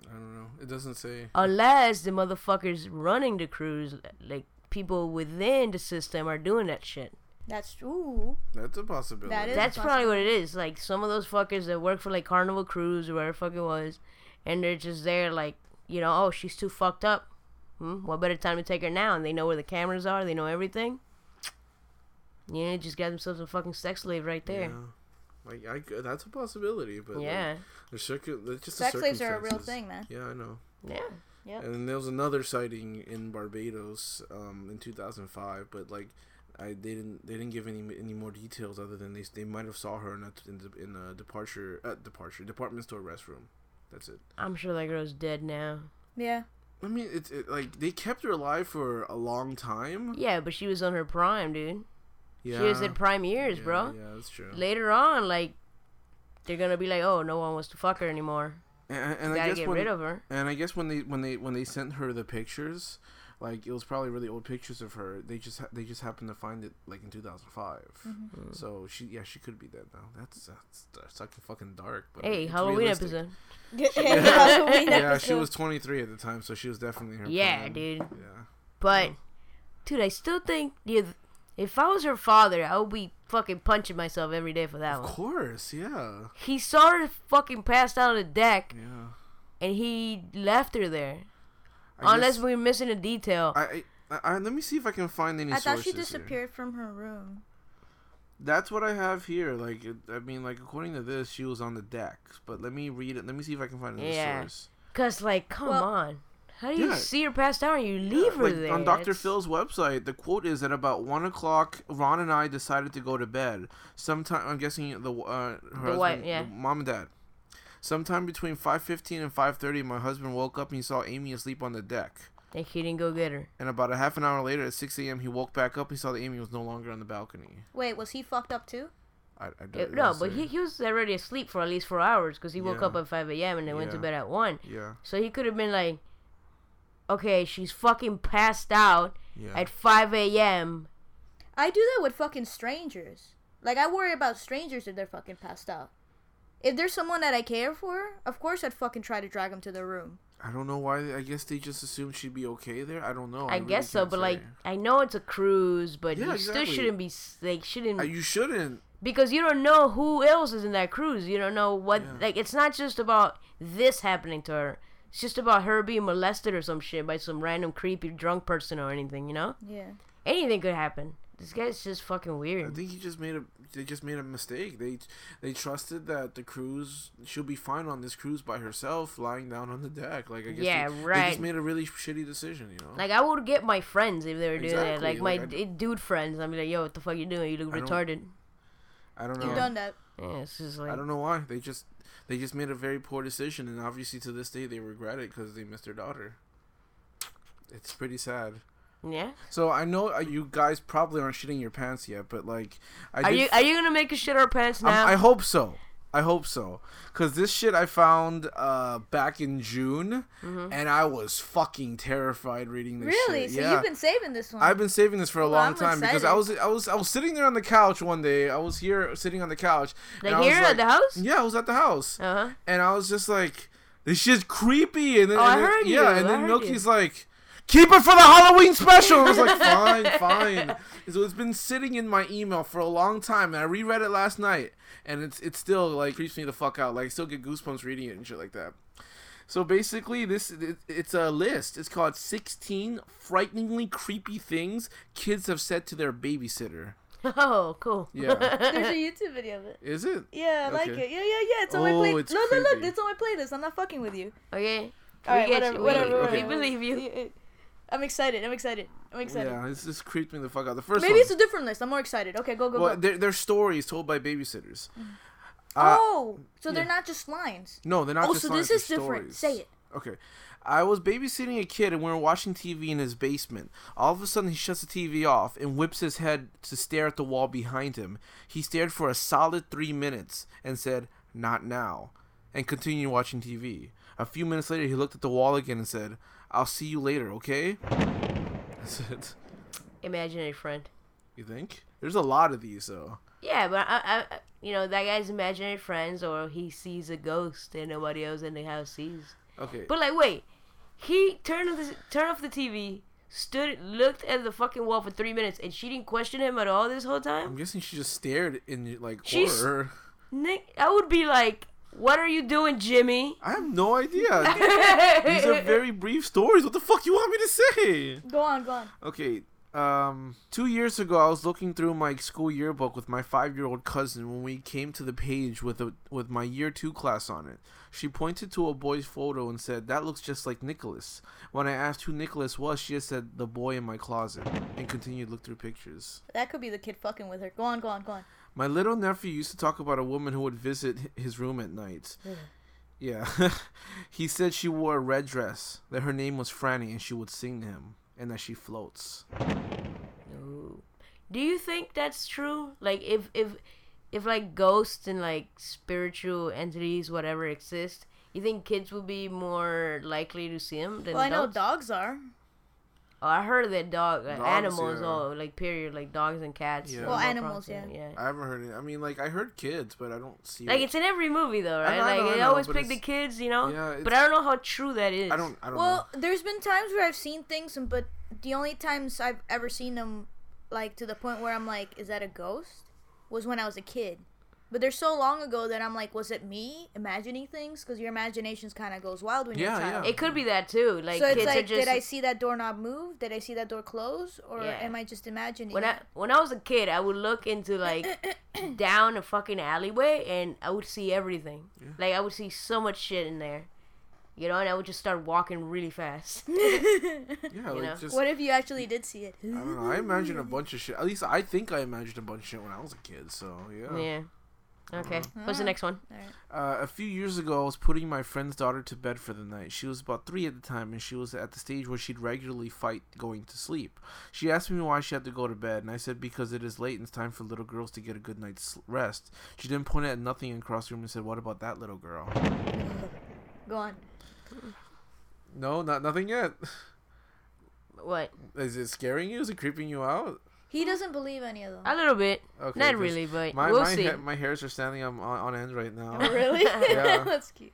S2: I don't know. It doesn't say.
S4: Unless the motherfuckers running the cruise, like people within the system, are doing that shit.
S3: That's true.
S2: That's a possibility.
S3: That is-
S4: That's probably what it is. Like some of those fuckers that work for like Carnival Cruise or whatever fuck it was, and they're just there like, you know, oh she's too fucked up. Hmm? What better time to take her now? And they know where the cameras are. They know everything. Yeah, they just got themselves a fucking sex slave right there.
S2: Yeah. Like I, c- that's a possibility, but like,
S4: Yeah,
S2: the circu- the- just
S3: Sex
S2: the
S3: slaves are a real thing, man.
S2: Yeah, I know.
S4: yeah.
S3: Yep.
S2: And then there was another sighting in Barbados um, in 2005, but like I they didn't they didn't give any any more details other than they they might have saw her in a in, the, in a departure uh, departure department store restroom. That's it.
S4: I'm sure that girl's dead now.
S3: Yeah.
S2: I mean, it's it, like they kept her alive for a long time.
S4: Yeah, but she was on her prime, dude.
S2: Yeah,
S4: She was in prime years,
S2: yeah,
S4: bro.
S2: Yeah, that's true.
S4: Later on, like, they're gonna be like, oh, no one wants to fuck her anymore.
S2: And, and I
S4: Gotta
S2: guess
S4: get
S2: when,
S4: rid of her.
S2: And I guess when they when they when they sent her the pictures, Like it was probably really old pictures of her. They just ha- they just happened to find it like in 2005.
S3: Mm-hmm.
S2: So she yeah she could be dead now. That's that's, that's like fucking dark. But
S4: Hey, Halloween
S2: realistic.
S4: episode.
S3: Halloween
S2: Yeah, she was 23 at the time, so she was definitely her.
S4: Yeah,
S2: prime.
S4: dude.
S2: Yeah.
S4: But, dude, I still think dude, if I was her father, I would be fucking punching myself every day for that
S2: Of
S4: one.
S2: course, yeah,
S4: He saw her fucking passed out on the deck,
S2: yeah.
S4: and he left her there.
S2: I
S4: Unless
S2: guess-
S4: we're missing a detail.
S2: I, I, I let me see if I can find any sources.
S3: I thought she
S2: sources here.
S3: disappeared from her room.
S2: That's what I have here. Like, it, I mean, like according to this, she was on the deck. But let me read it. Let me see if I can find any
S4: Yeah.
S2: source.
S4: Cause like, come
S3: Well-
S4: on, how do you
S2: Yeah.
S4: see her passed out and you leave her
S2: like
S4: there?
S2: on Dr.
S4: That's-
S2: Phil's website, the quote is at about one o'clock. Ron and I decided to go to bed. Sometime I'm guessing the uh, her husband,
S4: wife, yeah.
S2: the mom and dad. Sometime between five fifteen and five thirty, my husband woke up and he saw Amy asleep on the deck.
S4: And he didn't go get her.
S2: And about a half an hour later, at six a.m., he woke back up. He saw that Amy was no longer on the balcony.
S3: Wait, was he fucked up too?
S2: I, I don't
S4: no, but he, he was already asleep for at least four hours because he woke
S2: Yeah.
S4: up at 5 a.m. and then went to
S2: Yeah.
S4: bed at 1.
S2: Yeah,
S4: So he could have been like, okay, she's fucking passed out
S2: yeah.
S4: at 5 a.m.
S3: I do that with fucking strangers. Like I worry about strangers if they're fucking passed out. If there's someone that I care for, of course I'd fucking try to drag them to their room.
S2: I don't know why. I guess they just assumed she'd be okay there. I don't know.
S4: I,
S2: really
S4: guess so,
S2: can't
S4: but like. I know it's a cruise, but
S2: Yeah,
S4: you
S2: exactly.
S4: still shouldn't be, s- like, shouldn't,
S2: Uh, you shouldn't.
S4: because you don't know who else is in that cruise. You don't know what,
S2: Yeah.
S4: like, it's not just about this happening to her. It's just about her being molested or some shit by some random creepy drunk person or anything, you know?
S3: Yeah.
S4: Anything could happen. This guy's just fucking weird.
S2: I think he just made a. They just made a mistake. They they trusted that the cruise she'll be fine on this cruise by herself, lying down on the deck. Like I guess
S4: Yeah,
S2: they, They just made a really shitty decision. You know.
S4: Like I would get my friends if they were doing that.
S2: Exactly,
S4: Like my
S2: like,
S4: dude friends, I'd be like, "Yo, what the fuck you doing? You look
S2: I
S4: retarded."
S2: I don't know.
S3: You've done that.
S4: Yeah, it's just like
S2: I don't know why they just they just made a very poor decision, and obviously to this day they regret it because they missed their daughter. It's pretty sad.
S4: Yeah.
S2: So I know uh, you guys probably aren't shitting your pants yet, but like, I
S4: Are
S2: did
S4: you are you gonna make us shit our pants now?
S2: I'm- I hope so. I hope so. Cause this shit I found uh back in June,
S4: Mm-hmm.
S2: and I was fucking terrified reading this
S3: Really?
S2: shit.
S3: So
S2: yeah.
S3: you've been saving this one.
S2: I've been saving this for a
S3: Well,
S2: long
S3: I'm
S2: time because I was. I was I was sitting there on the couch one day. I was here sitting on the couch. and
S4: like
S2: I was
S4: here at the house?
S2: Yeah, I was at the house,
S4: Uh huh.
S2: and I was just like, "This shit's creepy." And then,
S4: Oh, I
S2: and then-
S4: heard you.
S2: yeah, and
S4: I
S2: then
S4: heard
S2: Milky's like, "Keep it for the Halloween special." And I was like, "Fine, fine." So it's been sitting in my email for a long time, and I reread it last night, and it's it's still like creeps me the fuck out. Like, I still get goosebumps reading it and shit like that. So basically, this it, it's a list. It's called 16 frighteningly creepy things kids have said to their babysitter.
S4: Oh, cool.
S2: Yeah,
S3: There's a YouTube video of it.
S2: is it?
S3: Yeah, I like it. Yeah, yeah, yeah. It's on my
S2: Oh,
S3: playlist.
S2: it's
S3: No, no, look.
S2: creepy.
S3: It's on my playlist. I'm not fucking with you.
S4: Okay.
S3: All right,
S4: we get
S3: whatever,
S4: you.
S3: whatever,
S4: we,
S3: whatever.
S4: we believe you.
S3: I'm excited. I'm excited. I'm excited.
S2: Yeah, this just creeped me the fuck out. The first
S3: Maybe
S2: one.
S3: it's a different list. I'm more excited. Okay, go, go,
S2: well,
S3: go.
S2: they're, they're stories told by babysitters. Uh,
S3: oh, so they're not just lines.
S2: No, they're not
S3: Oh,
S2: just
S3: so
S2: lines,
S3: this is different.
S2: stories.
S3: Say it.
S2: Okay. I was babysitting a kid and we were watching TV in his basement. All of a sudden, he shuts the TV off and whips his head to stare at the wall behind him. He stared for a solid three minutes and said, Not now, and continued watching TV. A few minutes later, he looked at the wall again and said, I'll see you later, okay? That's it.
S4: Imaginary friend.
S2: You think? There's a lot of these, though.
S4: Yeah, but I, I, I- you know, that guy's imaginary friends, or he sees a ghost and nobody else in the house sees.
S2: Okay.
S4: But like, wait, he turned off the turned off the TV, stood, looked at the fucking wall for three minutes, and she didn't question him at all this whole time.
S2: I'm guessing she just stared in, like,
S4: She's-
S2: horror.
S4: Nick, I would be like, "What are you doing, Jimmy?"
S2: I have no idea. These are very brief stories. What the fuck you want me to say?
S3: Go on, go on.
S2: Okay, um, two years ago, I was looking through my school yearbook with my five-year-old cousin when we came to the page with a with my year two class on it. She pointed to a boy's photo and said, "That looks just like Nicholas." When I asked who Nicholas was, she just said, "The boy in my closet," and continued to look through pictures.
S3: That could be the kid fucking with her. Go on, go on, go on.
S2: My little nephew used to talk about a woman who would visit his room at night. Yeah. he said she wore a red dress, that her name was Franny, and she would sing to him, and that she floats.
S4: Ooh. Do you think that's true? Like, if if if like ghosts and like spiritual entities, whatever, exist, you think kids would be more likely to see them than
S3: Well, I know dogs are.
S4: Oh, I heard that dog uh,
S2: Dogs,
S4: animals.
S2: yeah.
S4: Oh, like period, like dogs and cats.
S2: Yeah.
S4: no
S2: Well,
S3: animals, yeah.
S4: yeah.
S2: I haven't heard it. I mean, like I heard kids, but I don't see.
S4: Like
S2: it.
S4: it's in every movie though,
S2: I
S4: right?
S2: know, I
S4: like
S2: know,
S4: they always pick the kids, you know.
S2: Yeah,
S4: but I don't know how true that is.
S2: I don't. I don't
S3: Well, there's been times where I've seen things, and but the only times I've ever seen them, like to the point where I'm like, is that a ghost? Was when I was a kid. But they're so long ago that I'm like, was it me imagining things? Because your imaginations kind of goes wild when you're a child.
S2: yeah.
S4: It could be that too. Like
S3: so it's
S4: kids are
S3: like,
S4: just.
S3: did I see that doorknob move? Did I see that door close? Or
S4: Yeah.
S3: am I just imagining?
S4: when I when I was a kid, I would look into like down a fucking alleyway and I would see everything. Like I would see so much shit in there, you know, and I would just start walking really fast.
S2: Yeah, like
S4: know?
S2: just.
S3: what if you actually did see it?
S2: I don't know. I imagine a bunch of shit. At least I think I imagined a bunch of shit when I was a kid. So yeah.
S4: yeah. Okay.
S2: Uh-huh.
S4: What's the next one?
S2: Uh, a few years ago, I was putting my friend's daughter to bed for the night. She was about three at the time, and she was at the stage where she'd regularly fight going to sleep. She asked me why she had to go to bed, and I said because it is late and it's time for little girls to get a good night's rest. She then pointed at nothing across the room and said, "What about that little girl?"
S3: Go on.
S2: No, not nothing yet.
S4: What?
S2: Is it scaring you? Is it creeping you out?
S3: He doesn't believe any of them.
S4: A little bit.
S2: Okay,
S4: Not really, but
S2: My
S4: we'll
S2: my,
S4: see.
S2: ha- my hairs are standing on on, on end right now.
S3: Oh, really?
S2: Yeah.
S3: That's cute.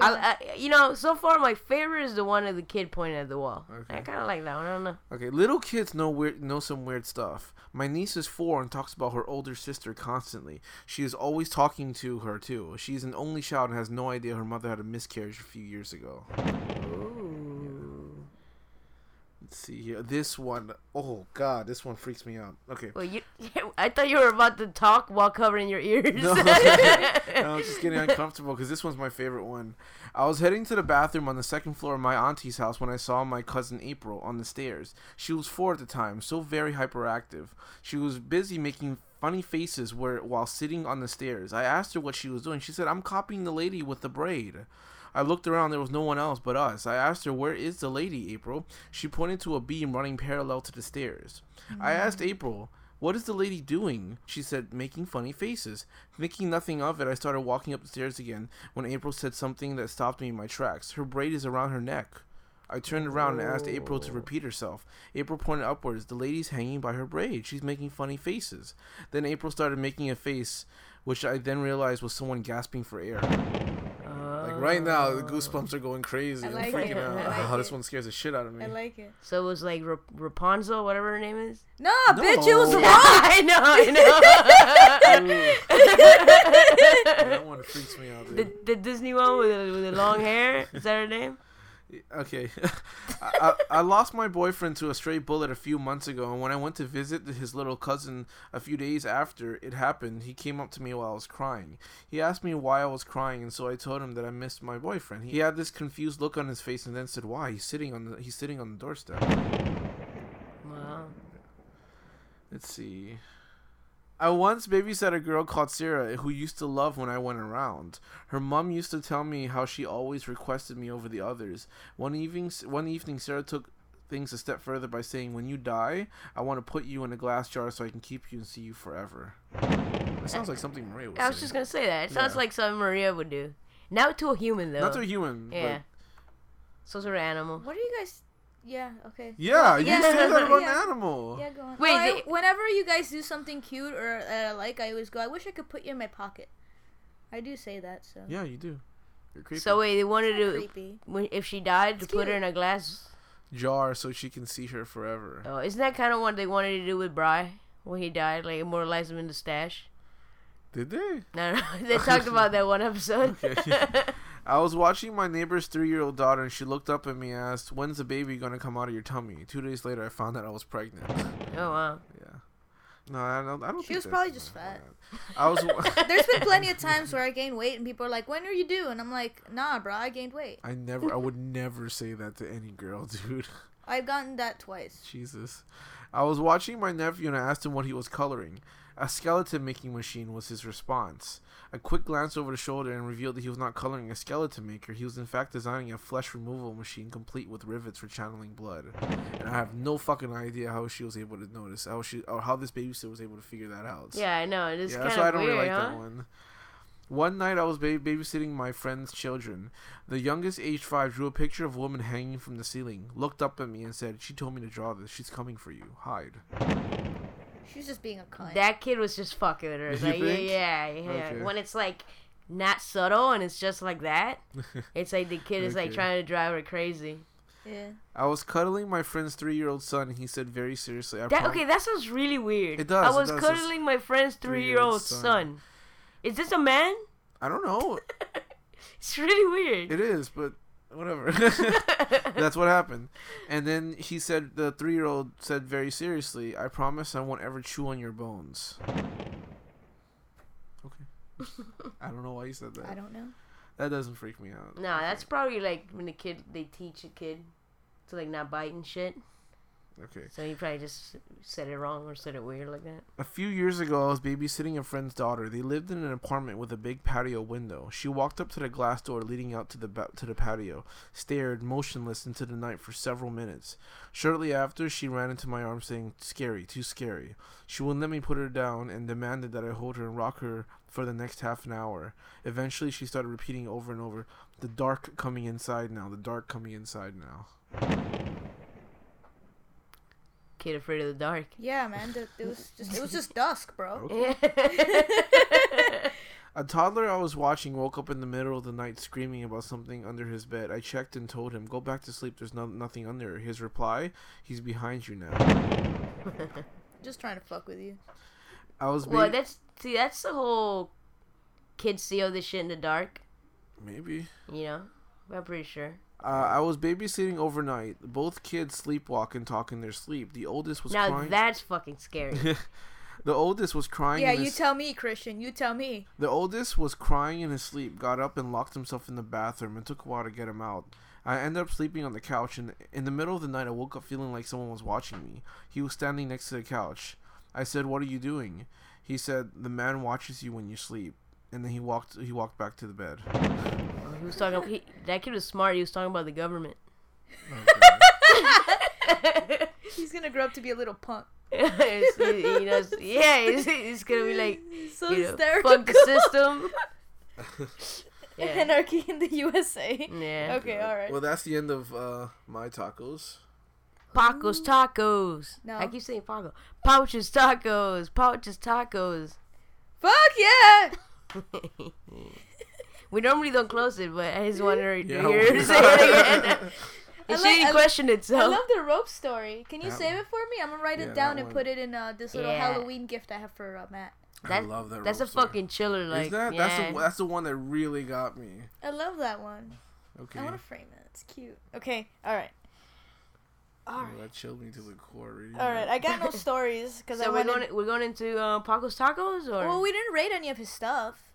S4: I, I, you know, so far my favorite is the one of the kid pointing at the wall.
S2: Okay.
S4: I kind of like that one. I don't know.
S2: Okay, little kids know weird know some weird stuff. My niece is four and talks about her older sister constantly. She is always talking to her too. She's an only child and has no idea her mother had a miscarriage a few years ago. Let's see here. This one, oh god, this one freaks me out. Okay.
S4: Well, you, I thought you were about to talk while covering your ears.
S2: No, No, I'm just getting uncomfortable because this one's my favorite one. I was heading to the bathroom on the second floor of my auntie's house when I saw my cousin April on the stairs. She was four at the time, so very hyperactive. She was busy making funny faces where while sitting on the stairs. I asked her what she was doing. She said, "I'm copying the lady with the braid." I looked around, there was no one else but us. I asked her, Where is the lady, April? She pointed to a beam running parallel to the stairs. I mm. asked April, What is the lady doing? She said, Making funny faces. Thinking nothing of it, I started walking up the stairs again when April said something that stopped me in my tracks. Her braid is around her neck. I turned around and asked April to repeat herself. April pointed upwards. The lady's hanging by her braid. She's making funny faces. Then April started making a face, which I then realized was someone gasping for air. Like right now, the goosebumps are going crazy.
S3: I
S2: I'm freaking
S3: it.
S2: out.
S3: I like
S2: oh, this one scares the shit out of me.
S3: I like it.
S4: so it was like Rap- Rapunzel, whatever her name is.
S3: No, bitch, it was
S2: No.
S3: wrong.
S4: I know, I know.
S2: that one freaks me out, dude.
S4: the, the Disney one with the, with the long hair. Is that her name?
S2: Okay. I, I, I lost my boyfriend to a stray bullet a few months ago, and when I went to visit his little cousin a few days after it happened, he came up to me while I was crying. He asked me why I was crying, and so I told him that I missed my boyfriend. He had this confused look on his face, and then said, "Why? He's sitting on the he's sitting on the doorstep."
S4: Wow.
S2: Let's see. I once babysat a girl called Sarah who used to love when I went around. Her mom used to tell me how she always requested me over the others. One evening, one evening, Sarah took things a step further by saying, "When you die, I want to put you in a glass jar so I can keep you and see you forever." That sounds like something Maria would
S4: I was
S2: say.
S4: just gonna say that. It sounds
S2: Yeah.
S4: like something Maria would do. Not to a human though.
S2: Not to a human.
S4: yeah.
S2: But
S4: Some sort of animal.
S3: What are you guys? Yeah. Okay.
S2: yeah, you
S3: Yeah.
S2: say that about
S3: Yeah.
S2: an animal.
S3: Yeah, go on.
S4: Wait,
S3: No, I- whenever you guys do something cute or that I like, I always go, I wish I could put you in my pocket. I do say that, so.
S2: Yeah, you do. You're creepy.
S4: So wait, they wanted to
S3: Creepy.
S4: if she died to
S3: It's
S4: put her in a glass.
S2: jar so she can see her forever.
S4: Oh, isn't that kind of what they wanted to do with Bry when he died? Like immortalize him in the stash.
S2: Did they?
S4: No, no, they talked about that one episode.
S2: I was watching my neighbor's three-year-old daughter, and she looked up at me and asked, "When's the baby gonna come out of your tummy?" Two days later, I found out I was pregnant.
S4: oh wow.
S2: Yeah. No, I don't. I don't.
S3: She
S2: think
S3: was probably just
S2: bad.
S3: fat.
S2: I was.
S3: There's been plenty of times where I gain weight and people are like, "When are you due?" And I'm like, "Nah, bro, I gained weight.
S2: I never. I would never say that to any girl, dude.
S3: I've gotten that twice."
S2: Jesus. I was watching my nephew and I asked him what he was coloring. A skeleton making machine was his response. A quick glance over the shoulder and revealed that he was not coloring a skeleton maker. He was in fact designing a flesh removal machine complete with rivets for channeling blood. And I have no fucking idea how she was able to notice how she or how this babysitter was able to figure that out.
S4: Yeah, I know. It's
S2: yeah, that's why I don't
S4: weird,
S2: really like
S4: huh?
S2: that one. One night I was ba- babysitting my friend's children. The youngest, age five, drew a picture of a woman hanging from the ceiling, looked up at me, and said, She told me to draw this. She's coming for you. Hide.
S3: She's just being a cunt.
S4: That kid was just fucking with her.
S2: You
S4: Like, yeah,
S2: think?
S4: yeah, yeah.
S2: Okay.
S4: When it's like not subtle and it's just like that, it's like the kid is like
S2: Okay.
S4: trying to drive her crazy.
S3: yeah.
S2: I was cuddling my friend's three year old son, and he said very seriously, I
S4: That
S2: prom-
S4: okay, that sounds really weird.
S2: It does,
S4: I
S2: it
S4: was
S2: does. It's
S4: cuddling my friend's three-year-old
S2: three-year-old son.
S4: son. Is this a man?
S2: I don't know.
S4: It's really weird.
S2: It is, but whatever. That's what happened. And then he said, the three year old said very seriously, I promise I won't ever chew on your bones. Okay. I don't know why you said that.
S3: I don't know.
S2: That doesn't freak me out.
S4: No, that's probably like when the kid they teach a kid to like not bite and shit.
S2: Okay.
S4: So he probably just said it wrong or said it weird like that.
S2: A few years ago, I was babysitting a friend's daughter. They lived in an apartment with a big patio window. She walked up to the glass door leading out to the ba- to the patio, stared motionless into the night for several minutes. Shortly after, she ran into my arms saying, "Scary, too scary." She wouldn't let me put her down and demanded that I hold her and rock her for the next half an hour. Eventually, she started repeating over and over, "The dark coming inside now. The dark coming inside now."
S4: Kid afraid of the dark.
S3: Yeah, man. th- It was just it was just dusk, bro.
S2: A toddler I was watching woke up in the middle of the night screaming about something under his bed. I checked and told him, "Go back to sleep. There's no- nothing under." His reply, "He's behind you now."
S3: Just trying to fuck with you.
S2: I was
S4: well, that's see, that's the whole kids see all this shit in the dark.
S2: maybe.
S4: You know, I'm pretty sure.
S2: Uh, I was babysitting overnight. Both kids sleepwalk and talk in their sleep. The oldest was
S4: Now
S2: crying.
S4: that's fucking scary.
S2: the oldest was crying.
S3: Yeah,
S2: in
S3: you
S2: his-
S3: tell me, Christian. You tell me.
S2: The oldest was crying in his sleep, got up and locked himself in the bathroom, and took a while to get him out. I ended up sleeping on the couch, and in the middle of the night, I woke up feeling like someone was watching me. He was standing next to the couch. I said, "What are you doing?" He said, "The man watches you when you sleep." And then he walked. He walked back to the bed.
S4: He was talking. He, that kid was smart. He was talking about the government.
S3: He's gonna grow up to be a little punk.
S4: It's- he, he knows, yeah, he's, he's gonna be like,
S3: So
S4: you know,
S3: hysterical.
S4: fuck the system. yeah.
S3: Anarchy in the USA.
S4: yeah.
S3: Okay, all right.
S2: Well, that's the end of uh, my tacos.
S4: Paco's tacos.
S3: No.
S4: I keep saying Paco. Pouches tacos. Pouches tacos.
S3: Fuck yeah!
S4: we normally don't close it, but I just wanted to
S2: Yeah,
S4: hear her
S2: well-
S4: say it again.
S3: I
S4: And she
S3: like-
S4: didn't
S3: I-
S4: question
S3: I
S4: itself.
S3: love the rope story. Can you
S2: That
S3: save
S2: one.
S3: it for me? I'm gonna write
S2: Yeah,
S3: it down and
S2: one.
S3: put it in uh, this little
S4: Yeah.
S3: Halloween gift I have for uh, Matt.
S4: That-
S2: I love that.
S4: That's a
S2: story.
S4: fucking chiller. Like,
S2: Is that?
S4: yeah.
S2: That's the that's the one that really got me.
S3: I love that one.
S2: Okay.
S3: I want to frame it. It's cute. Okay, all right. All
S2: Oh, that chilled me to the core. reading
S3: All right. I got no stories because I
S4: so we're
S3: wanted.
S4: going we're going into uh, Paco's tacos or
S3: Well, we didn't rate any of his stuff.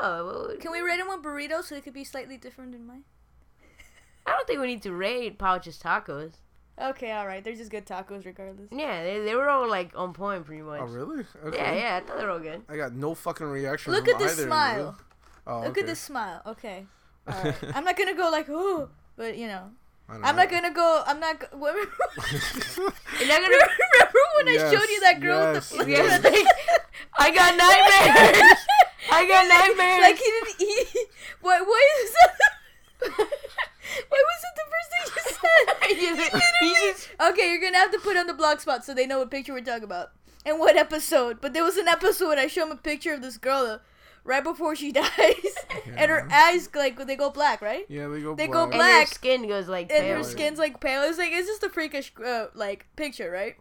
S4: Oh well,
S3: Can we rate him with burritos so it could be slightly different than mine?
S4: I don't think we need to rate Pouches tacos.
S3: Okay, all right. They're just good tacos regardless.
S4: Yeah, they, they were all like on point pretty much.
S2: Oh really? Okay.
S4: Yeah, yeah, I thought they were all good.
S2: I got no fucking reaction.
S3: Look
S2: from
S3: at this
S2: either
S3: smile.
S2: Oh,
S3: Look
S2: okay.
S3: at this smile. Okay. All right. I'm not gonna go like oh, but you know,
S2: I don't
S3: I'm
S2: know.
S3: not gonna go. I'm not. Go, remember
S4: You're not gonna.
S3: Remember when I showed you that girl
S2: Yes,
S3: with the
S2: yes.
S4: I got nightmares. I got nightmares.
S3: like he didn't eat. What? What is that? Why was it the first thing you said?
S4: You
S3: Literally.
S4: just-
S3: Okay, you're gonna have to put on the blog spot so they know what picture we're talking about and what episode. But there was an episode I show him a picture of this girl uh, right before she dies, and her eyes like they go black, right?
S2: Yeah, they go.
S3: They
S2: black.
S3: go
S4: and her skin goes like
S3: And
S4: pale.
S3: her skin's like pale. It's like it's just a freakish uh, like picture, right?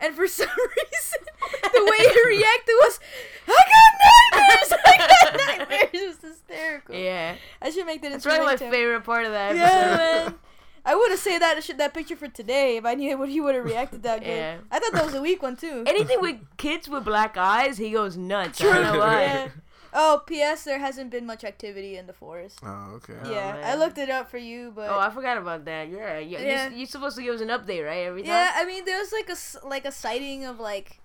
S3: And for some reason, the way he reacted was, "I got nightmares! I got nightmares!" It was hysterical.
S4: Yeah,
S3: I should make that
S4: that's probably my favorite part of that
S3: Yeah,
S4: episode.
S3: man. I would have saved that that picture for today if I knew what he would have reacted that good.
S4: Yeah.
S3: I thought that was a weak one too.
S4: Anything with kids with black eyes, he goes nuts. I don't know why.
S3: Yeah. Oh, P.S. There hasn't been much activity in the forest.
S2: Oh, okay.
S4: Oh,
S3: yeah, I looked it up for you, but
S4: Oh, I forgot about that. Yeah, yeah.
S3: Yeah.
S4: You're, you're supposed to give us an update, right? Every time.
S3: yeah, I mean there was like a s- like a sighting of like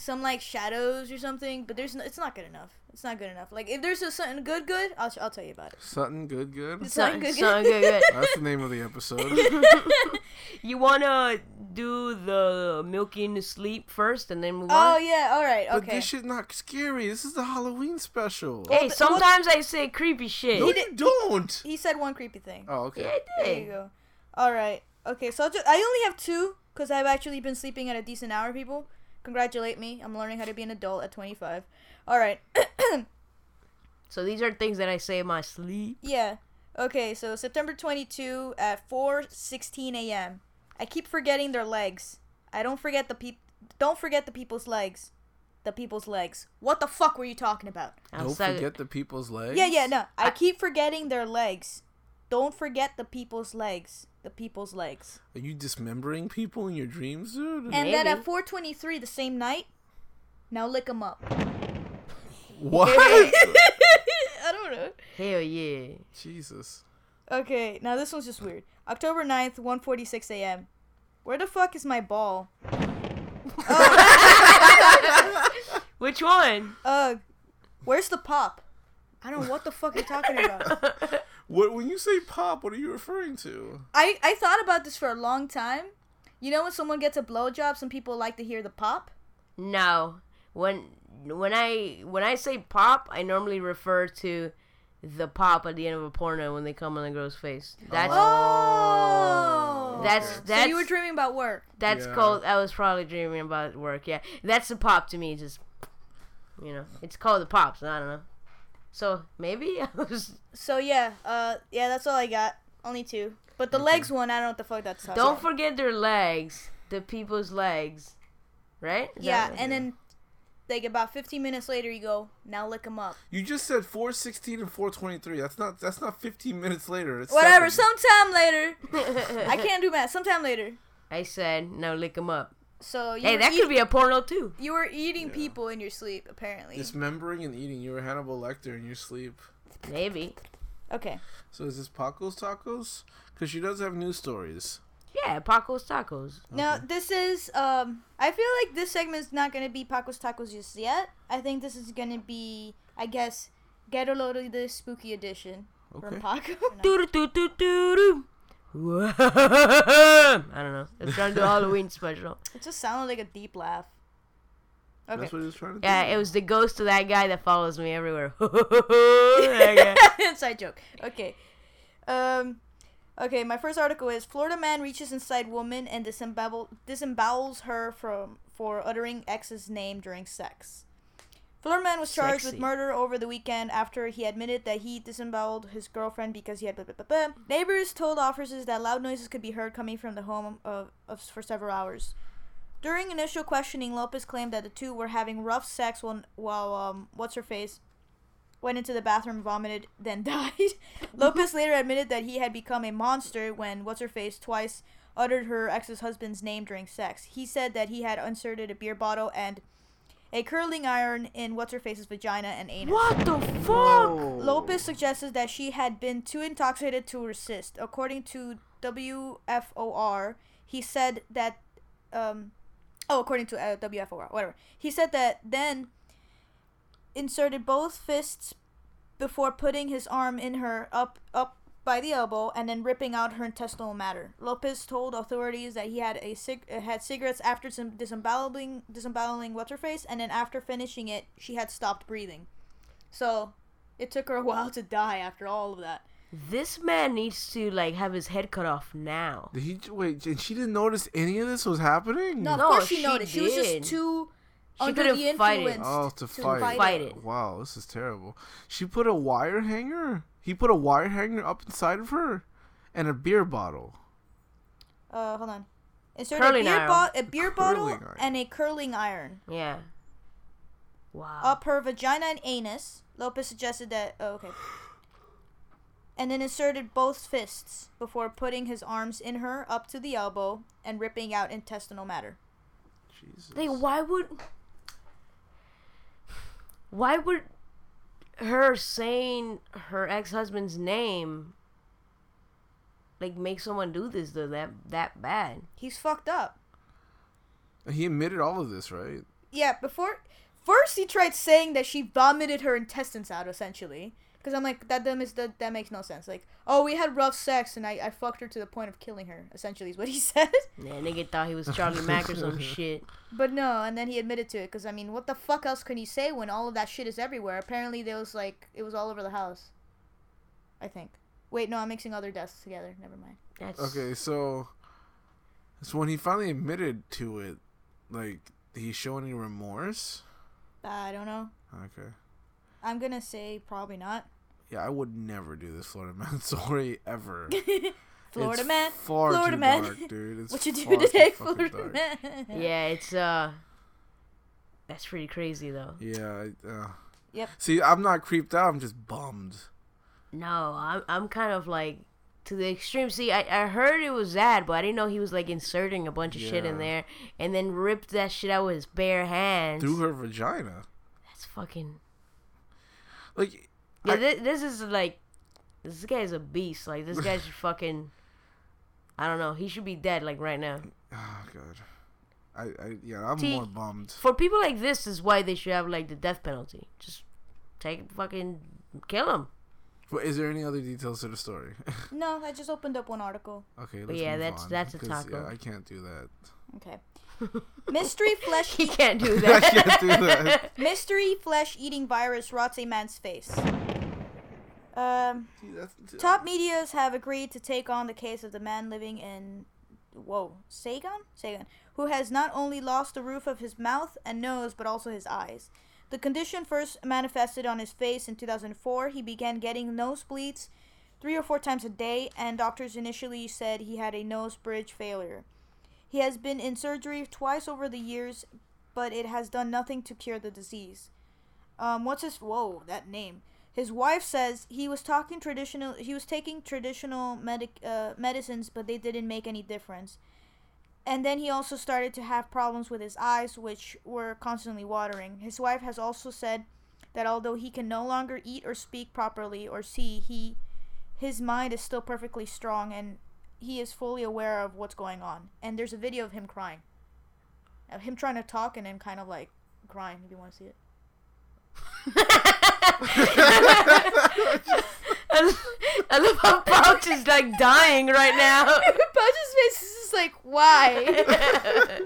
S3: some like shadows or something, but there's no, it's not good enough. It's not good enough. Like if there's a, something good, good, I'll I'll tell you about it.
S2: Sutton, good, good.
S3: It's
S4: Something,
S3: good,
S4: something good, good.
S2: That's the name of the episode.
S4: You wanna do the milking sleep first and then move
S3: Oh
S4: on?
S3: yeah, all right,
S2: But
S3: okay.
S2: this shit not scary. This is the Halloween special.
S4: Hey,
S3: th-
S4: sometimes I say creepy shit.
S2: no,
S3: He
S2: you don't.
S3: He said one creepy thing.
S2: Oh, okay.
S4: Yeah, I
S3: There you go. All right. Okay, so I'll ju- I only have two because I've actually been sleeping at a decent hour. People, congratulate me. I'm learning how to be an adult at 25. All right.
S4: So these are things that I say in my sleep.
S3: yeah. Okay. So September 22 at 4:16 a.m. I keep forgetting their legs. I don't forget the peop. Don't forget the people's legs. The people's legs. What the fuck were you talking about?
S4: I
S2: Don't forget the people's legs.
S3: Yeah, yeah, no. I keep forgetting their legs. Don't forget the people's legs. The people's legs.
S2: Are you dismembering people in your dreams, dude?
S3: And then at 4:23 the same night, now lick them up.
S2: what?
S3: I don't know.
S4: Hell yeah.
S2: Jesus.
S3: Okay, now this one's just weird. October 9th, 1:46 a.m. Where the fuck is my ball?
S4: Which one?
S3: Uh, where's the pop? I don't know what the fuck you're talking about.
S2: What when you say pop? What are you referring to?
S3: I I thought about this for a long time. You know when someone gets a blowjob, some people like to hear the pop.
S4: No. When when I when I say pop, I normally refer to the pop at the end of a porno when they come on the girl's face. That's
S3: Oh.
S4: oh that's-
S3: so
S4: that's-
S3: you were dreaming about work.
S4: that's
S2: Yeah.
S4: called. I was probably dreaming about work. Yeah, that's the pop to me. Just you know, it's called the pops. I don't know. So maybe I was.
S3: So yeah, uh, yeah, that's all I got. Only two. But the legs one, I don't know what the fuck that's. talking about.
S4: Don't
S3: about.
S4: forget their legs. The people's legs. Right? Is
S3: Yeah, and then like about 15 minutes later, you go now lick them up.
S2: You just said 416 and 423. That's not that's not 15 minutes later. It's
S3: Whatever.
S2: seven.
S3: Sometime later. I can't do math. Sometime later.
S4: I said no, lick them up.
S3: So you
S4: Hey, that
S3: eat-
S4: could be a porno too.
S3: You were eating people in your sleep, apparently.
S2: Dismembering and eating. You were Hannibal Lecter in your sleep.
S4: Maybe.
S3: Okay.
S2: So is this Paco's Tacos? Because she does have news stories.
S4: Yeah, Paco's Tacos.
S3: Now this is um. I feel like this segment's not gonna be Paco's Tacos just yet. I think this is gonna be, I guess, Get a Load of the Spooky Edition
S2: Okay.
S3: from Paco.
S4: Doo doo doo doo doo. I don't know. They're trying to do a Halloween special.
S3: it just sounded like a deep laugh. Okay.
S2: That's what he was trying to do.
S4: Yeah, it was the ghost of that guy that follows me everywhere. That.
S3: Inside joke. Okay. Um. Okay, my first article is Florida man reaches inside woman and disembowel disembowels her from for uttering ex's name during sex. Florida man was charged
S4: Sexy.
S3: with murder over the weekend after he admitted that he disemboweled his girlfriend because he had blah, blah, blah, blah. Neighbors told officers that loud noises could be heard coming from the home of, of for several hours. During initial questioning, Lopez claimed that the two were having rough sex while, while um, what's her face went into the bathroom, vomited, then died. Lopez later admitted that he had become a monster when what's her face twice uttered her ex's husband's name during sex. He said that he had inserted a beer bottle and a curling iron in what's her face's vagina and anus.
S4: what the fuck?
S3: Lopez suggested that she had been too intoxicated to resist. According to WFOR, he said that, um, oh, according to uh, WFOR, whatever. He said that then inserted both fists before putting his arm in her up up by the elbow and then ripping out her intestinal matter. Lopez told authorities that he had a cig- uh, had cigarettes after some disemboweling disemboweling what's her face and then after finishing it she had stopped breathing. So it took her a while to die after all of that.
S4: This man needs to like have his head cut off now.
S2: Did he wait? And she didn't notice any of this was happening.
S3: No, of
S4: No,
S3: course she,
S4: she
S3: noticed. She was just too
S4: She
S3: under
S4: couldn't
S3: the
S4: fight it.
S3: influence.
S2: Oh, to fight.
S4: Fight it.
S2: Wow, this is terrible. She put a wire hanger. He put a wire hanger up inside of her, and a beer bottle.
S3: Uh, hold on. Inserted
S4: Curling
S3: a beer,
S4: iron.
S3: bo- a beer bottle
S2: iron.
S3: and a curling iron
S4: Yeah. Wow.
S3: up her vagina and anus. Lopez suggested that. Oh, okay. And then inserted both fists before putting his arms in her up to the elbow and ripping out intestinal matter.
S2: Jesus.
S4: Like, why would? Why would her saying her ex-husband's name like make someone do this though that that bad?
S3: He's fucked up.
S2: He admitted all of this, right?
S3: yeah, before first he tried saying that she vomited her intestines out essentially. Because I'm like that dumb is that that makes no sense. Like, oh, we had rough sex and I, I fucked her to the point of killing her. Essentially, is what he said.
S4: Yeah, nigga thought he was Charlie Mack or some shit.
S3: But no, and then he admitted to it. Because I mean, what the fuck else can you say when all of that shit is everywhere? Apparently, there was like it was all over the house. I think. Wait, no, I'm mixing other deaths together. Never mind.
S4: That's
S2: Okay, so so when he finally admitted to it, like, did he show any remorse?
S3: I don't know.
S2: Okay.
S3: I'm gonna say probably not.
S2: Yeah, I would never do this Florida man story ever.
S3: Florida
S2: It's
S3: man.
S2: far
S3: Florida
S2: too
S3: man.
S2: dark, dude. It's
S3: what you do today, Florida
S2: dark.
S3: man?
S4: Yeah, it's uh, that's pretty crazy though.
S2: Yeah. I- Uh,
S3: Yep.
S2: See, I'm not creeped out. I'm just bummed.
S4: No, I'm I'm kind of like to the extreme. See, I, I heard it was that, but I didn't know he was like inserting a bunch of shit in there and then ripped that shit out with his bare hands.
S2: Through her vagina.
S4: That's fucking.
S2: Like,
S4: Yeah,
S2: I-
S4: thi- this is like, this guy's a beast. Like this guy's fucking. I don't know. He should be dead like right now.
S2: oh god. I, I yeah, I'm
S4: See,
S2: more bummed.
S4: For people like this is why they should have like the death penalty. Just take fucking kill him.
S2: But is there any other details to the story?
S3: no, I just opened up one article.
S2: okay, let's
S4: yeah,
S2: move
S4: that's-
S2: on,
S4: that's a
S2: 'cause,
S4: taco.
S2: Yeah, I can't do that.
S3: Okay. Mystery flesh
S4: He can't do
S2: I
S4: that.
S2: can't do that.
S3: mystery flesh eating virus rots a man's face. Um,
S2: See, that's-
S3: top medias have agreed to take on the case of the man living in whoa Saigon, Saigon, who has not only lost the roof of his mouth and nose but also his eyes. The condition first manifested on his face in 2004. He began getting nosebleeds three or four times a day, and doctors initially said he had a nose bridge failure. He has been in surgery twice over the years, but it has done nothing to cure the disease. Um, what's his? Whoa, that name. His wife says he was talking traditional. He was taking traditional medic uh, medicines, but they didn't make any difference. And then he also started to have problems with his eyes, which were constantly watering. His wife has also said that although he can no longer eat or speak properly or see, he his mind is still perfectly strong and he is fully aware of what's going on. And there's a video of him crying, of him trying to talk and then kind of like crying. If you want to see it.
S4: I love how Pouch is like dying right now.
S3: Pouch's face is just like, why?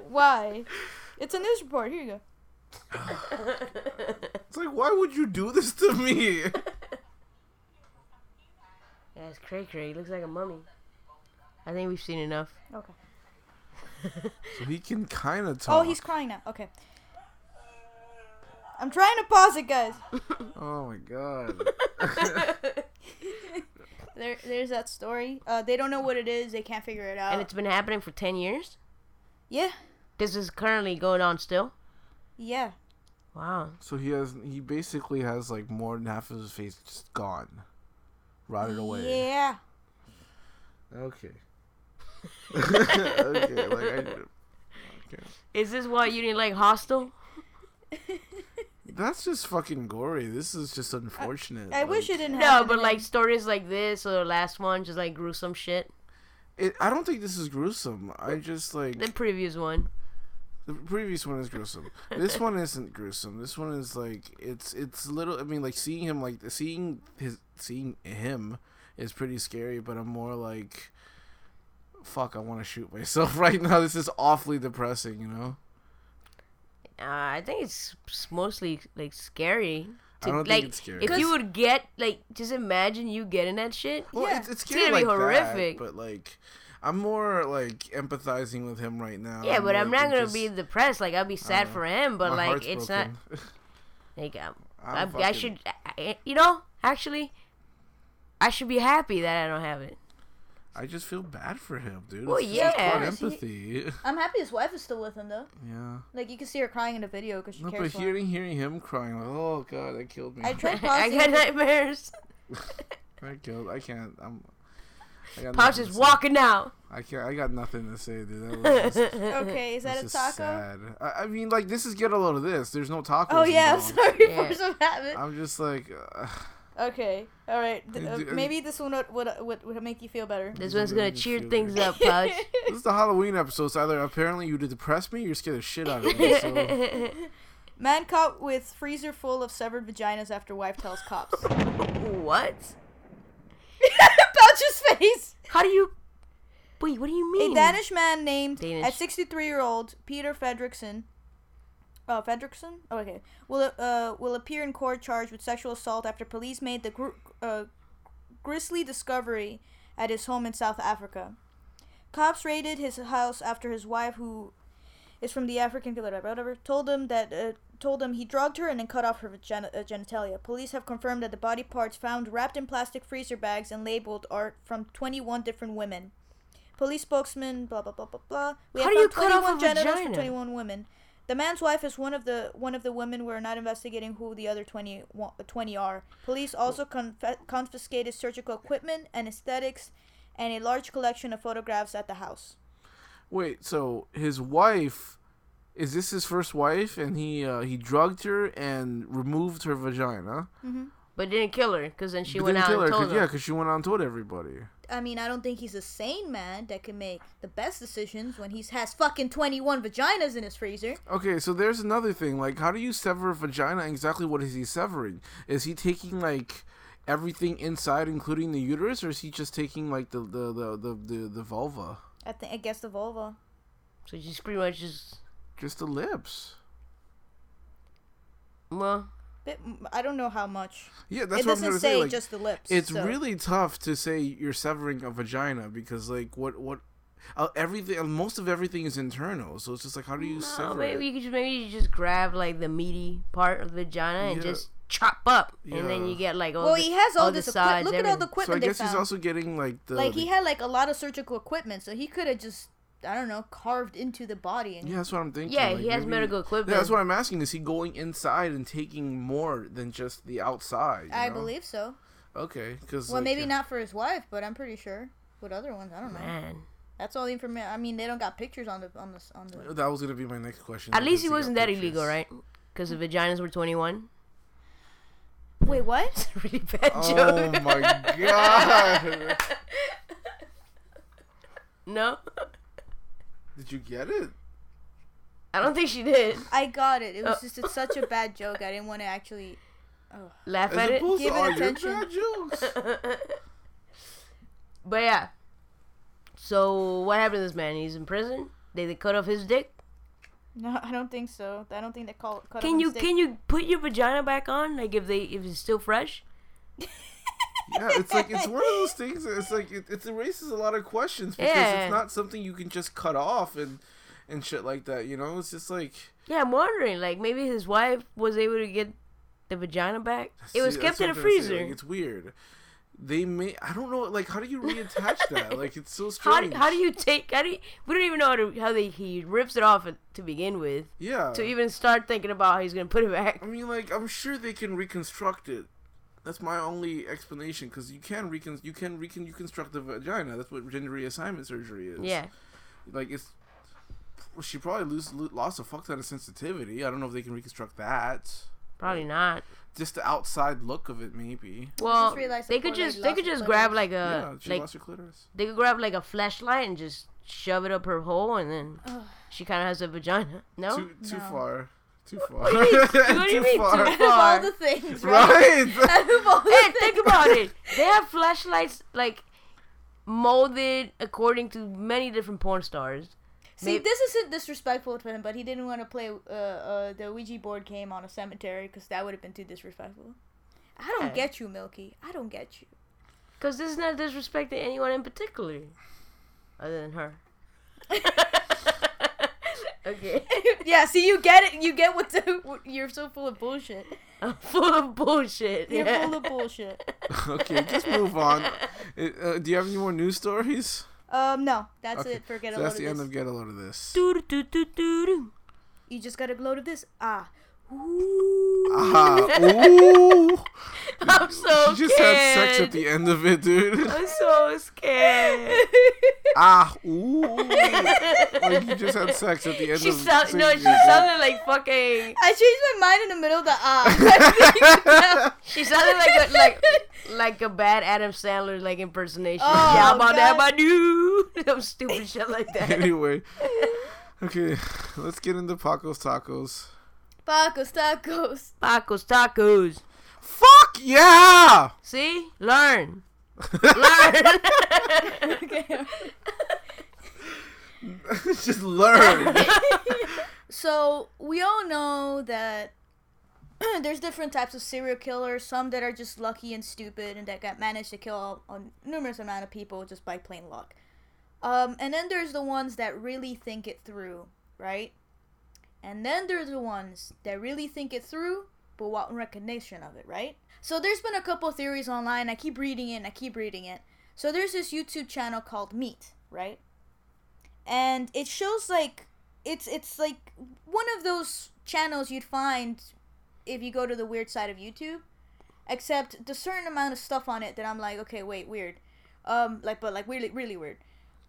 S3: why? It's a news report. Here you go.
S2: It's like, why would you do this to me?
S4: Yeah, it's cray cray. He looks like a mummy. I think we've seen enough.
S3: Okay.
S2: so he can kind of talk.
S3: Oh, he's crying now. Okay. I'm trying to pause it, guys.
S2: Oh my god.
S3: There, there's that story. Uh, they don't know what it is. They can't figure it out.
S4: And it's been happening for 10 years?
S3: yeah,
S4: This is currently going on still?
S3: yeah.
S4: Wow.
S2: so he has, he basically has like more than half of his face just gone, rotted away.
S3: Yeah.
S2: Okay. okay, like I. Okay.
S4: Is this why you didn't like Hostel?
S2: That's just fucking gory. This is just unfortunate.
S3: I wish
S2: like-
S3: it didn't
S4: No,
S3: happen.
S4: but
S3: to
S4: like stories like this or the last one, just like gruesome shit.
S2: It, I don't think this is gruesome. I just like
S4: The previous one.
S2: the previous one is gruesome. This one isn't gruesome. This one is like it's it's little. I mean, like seeing him like seeing his seeing him is pretty scary. But I'm more like, fuck, I want to shoot myself right now. This is awfully depressing. You know.
S4: Uh, I think it's mostly like scary.
S2: I don't think it's scary.
S4: If you would get like, just imagine you getting that shit.
S2: Well,
S3: Yeah.
S2: it's, it's
S4: It's
S2: scary
S4: gonna be
S2: like
S4: horrific.
S2: that, but like. I'm more like empathizing with him right now.
S4: Yeah, but I'm not gonna
S2: just-
S4: be depressed. Like I'll be sad for him, but
S2: my
S4: like it's
S2: broken.
S4: not like um,
S2: I'm
S4: I, I should, I, I- you know, actually, I should be happy that I don't have it.
S2: I just feel bad for him, dude.
S4: Well,
S2: It's
S4: yeah.
S2: called
S3: Yes, he-
S2: empathy.
S3: I'm happy his wife is still with him though.
S2: yeah.
S3: Like you can see her crying in the video because she
S2: No, but
S3: cares for him.
S2: hearing hearing him crying, like, oh god, that killed me.
S3: I tried
S4: I
S3: pausing.
S4: got nightmares.
S2: That killed. I can't. I'm. I got
S4: Pouch is walking out.
S2: I can't. I got nothing to say, dude. That was just,
S3: Okay, is that
S2: this
S3: a
S2: is
S3: taco?
S2: sad. I, I mean, like, this is get a load of this. There's no tacos.
S3: Oh yeah, I'm sorry
S4: Yeah.
S3: for some habit.
S2: I'm just like, uh,
S3: Okay, all right. Th-
S2: Uh, d-
S3: maybe this one would, would would would make you feel better.
S4: This
S2: This
S4: one's
S2: is
S4: gonna
S2: gonna
S4: cheer things up, Pouch.
S2: This is the Halloween episode. So either apparently you depress me, or you're scared the shit out of me. So
S3: Man caught with freezer full of severed vaginas after wife tells cops.
S4: what?
S3: Pouch's face.
S4: How do you? Wait, what do you mean? A?
S3: Danish man named
S4: Danish.
S3: at 63 year old Peter Fredrickson. Oh, Fredrickson? Oh, okay. Will uh will appear in court charged with sexual assault after police made the gr- uh, grisly discovery at his home in South Africa. Cops raided his house after his wife, who is from the African whatever, whatever told him that uh, told him he drugged her and then cut off her vagina, uh, genitalia. Police have confirmed that the body parts found wrapped in plastic freezer bags and labeled are from 21 different women. Police spokesman, blah blah blah blah blah. We
S4: How
S3: have
S4: do you cut off
S3: 21
S4: a
S3: genitals
S4: vagina?
S3: for 21 women. The man's wife is one of the one of the women. We're not investigating who the other 20, 20 are. Police also conf- confiscated surgical equipment, anesthetics, and a large collection of photographs at the house.
S2: wait, so his wife is this his first wife, and he uh, he drugged her and removed her vagina.
S4: But didn't kill her because then she
S2: But
S4: went
S2: didn't
S4: out
S2: kill her
S4: and
S2: 'cause-
S4: told
S2: yeah, because she went out and told everybody.
S3: I mean, I don't think he's a sane man that can make the best decisions when he has fucking 21 vaginas in his freezer.
S2: Okay, so there's another thing. Like, how do you sever a vagina? Exactly what is he severing? Is he taking like everything inside, including the uterus, or is he just taking like the the the the, the, the vulva,
S3: I think I guess the vulva.
S4: So she's pretty much just
S2: just the lips?
S4: well.
S3: Bit, I don't know how much.
S2: Yeah, that's
S3: it
S2: what I'm
S3: doesn't
S2: trying to
S3: say
S2: say. Like,
S3: just the lips.
S2: it's
S3: so-
S2: really tough to say you're severing a vagina because like what what. Uh, everything, most of everything is internal, so it's just like, how do you
S4: No,
S2: sever
S4: maybe
S2: it?
S4: you could just maybe you just grab like the meaty part of the vagina and just chop up, and then you get like all
S3: Well,
S4: the,
S3: he has all,
S4: all
S3: this
S4: the
S3: equipment.
S4: sides.
S3: Look at all the
S4: everything.
S2: So I
S3: equipment they
S2: guess
S3: found.
S2: he's also getting like the
S3: like he had like a lot of surgical equipment, so he could have just I don't know carved into the body and
S2: Yeah, that's what I'm thinking.
S4: Yeah,
S2: like,
S4: he has
S2: maybe-
S4: medical equipment.
S2: Yeah, that's what I'm asking. Is he going inside and taking more than just the outside? you
S3: I
S2: know?
S3: believe so.
S2: Okay, because
S3: Well, maybe not for his wife, but I'm pretty sure with other ones. I don't know.
S4: Man,
S3: That's all the information. I mean, they don't got pictures on the on the on the.
S2: That was gonna be my next question.
S4: at least he wasn't
S2: got
S4: that illegal, right? Because the vaginas were 21.
S3: Wait, what?
S4: really bad
S2: Oh
S4: joke.
S2: my god!
S4: no,
S2: Did you get it?
S4: I don't think she did.
S3: I got it. It was
S4: Oh.
S3: just it's such a bad joke. I didn't want to actually. Oh.
S4: Laugh
S2: As
S4: at it.
S2: opposed
S3: Give it attention.
S2: bad jokes.
S4: But yeah. So what happened to this man? He's in prison. They, they cut off his dick.
S3: No, I don't think so. I don't think they call. Cut
S4: Can
S3: off
S4: you
S3: his dick.
S4: can you put your vagina back on? Like if they if it's still fresh?
S2: yeah, it's like it's one of those things. It's like it, it raises a lot of questions because
S4: Yeah.
S2: it's not something you can just cut off and and shit like that. You know, it's just like
S4: Yeah, I'm wondering. Like maybe his wife was able to get the vagina back. It was kept in a
S2: what I'm trying to say,
S4: freezer.
S2: like, it's weird. They may I don't know. Like, how do you reattach that? Like, it's so
S4: How
S2: strange.
S4: do, how do you take? How do you, we don't even know how, to, how they he rips it off to begin with.
S2: Yeah.
S4: To even start thinking about how he's gonna put it back.
S2: I mean, like, I'm sure they can reconstruct it. That's my only explanation because you can recon you can recon you construct the vagina. That's what gender reassignment surgery is.
S4: Yeah.
S2: Like it's. well, She probably lose, lo- lost a fuck ton of sensitivity. I don't know if they can reconstruct that.
S4: Probably not.
S2: Just the outside look of it, maybe.
S4: Well,
S3: realized
S4: they could just they could just grab
S3: clitoris.
S4: like
S2: yeah,
S4: a
S2: she
S4: like
S2: lost her clitoris.
S4: they could grab like a flashlight and just shove it up her hole and then she kind of has a vagina. No.
S2: Too too
S3: No.
S2: far. Too far.
S4: What do you mean- what do you
S2: too
S4: mean
S2: far.
S4: too
S3: Out of all the things, right?
S2: Right.
S3: All the
S4: hey,
S3: things.
S4: think about it. They have flashlights like molded according to many different porn stars.
S3: See,
S4: Maybe-
S3: this isn't disrespectful to him, but he didn't want to play uh, uh, the Ouija board game on a cemetery because that would have been too disrespectful. I don't
S4: Yeah.
S3: get you, Milky. I don't get you.
S4: Because this is not disrespecting anyone in particular, other than her. Okay.
S3: yeah, see, you get it. You get what the, you're so full of bullshit.
S4: I'm full of bullshit.
S3: You're
S4: yeah.
S3: full of bullshit.
S2: okay, just move on. Uh, do you have any more news stories?
S3: Um, no, that's
S2: Okay,
S3: it. Forget
S2: So
S3: a
S2: that's the end of get a load of this.
S4: Doo-doo-doo-doo-doo-doo.
S3: You just got a load of this. Ah,
S2: Ah, ooh.
S4: I'm so scared.
S2: She just
S4: scared.
S2: had sex at the end of it, dude.
S4: I'm so scared.
S2: ah, ooh. like you just had sex at the end
S4: she
S2: of
S4: sound no, she
S2: singing
S4: sounded like fucking.
S3: I changed my mind in the middle of the ah.
S4: She sounded like a, like like a bad Adam Sandler like impersonation.
S3: Oh,
S4: yeah, about that,
S3: God.
S4: I do. Some stupid shit like that.
S2: anyway. Okay, let's get into Paco's tacos.
S3: Tacos, tacos.
S4: Tacos, tacos.
S2: Fuck yeah!
S4: See, learn, learn.
S3: Okay.
S2: just learn.
S3: So we all know that there's different types of serial killers. Some that are just lucky and stupid, and that got managed to kill a, a numerous amount of people just by plain luck. Um, and then there's the ones that really think it through, right? And then there's the ones that really think it through, but want recognition of it, right? So there's been a couple theories online. I keep reading it. and I keep reading it. So there's this YouTube channel called Meat, right? And it shows like it's it's like one of those channels you'd find if you go to the weird side of YouTube. Except the certain amount of stuff on it that I'm like, okay, wait, weird. Um, like but like really really weird.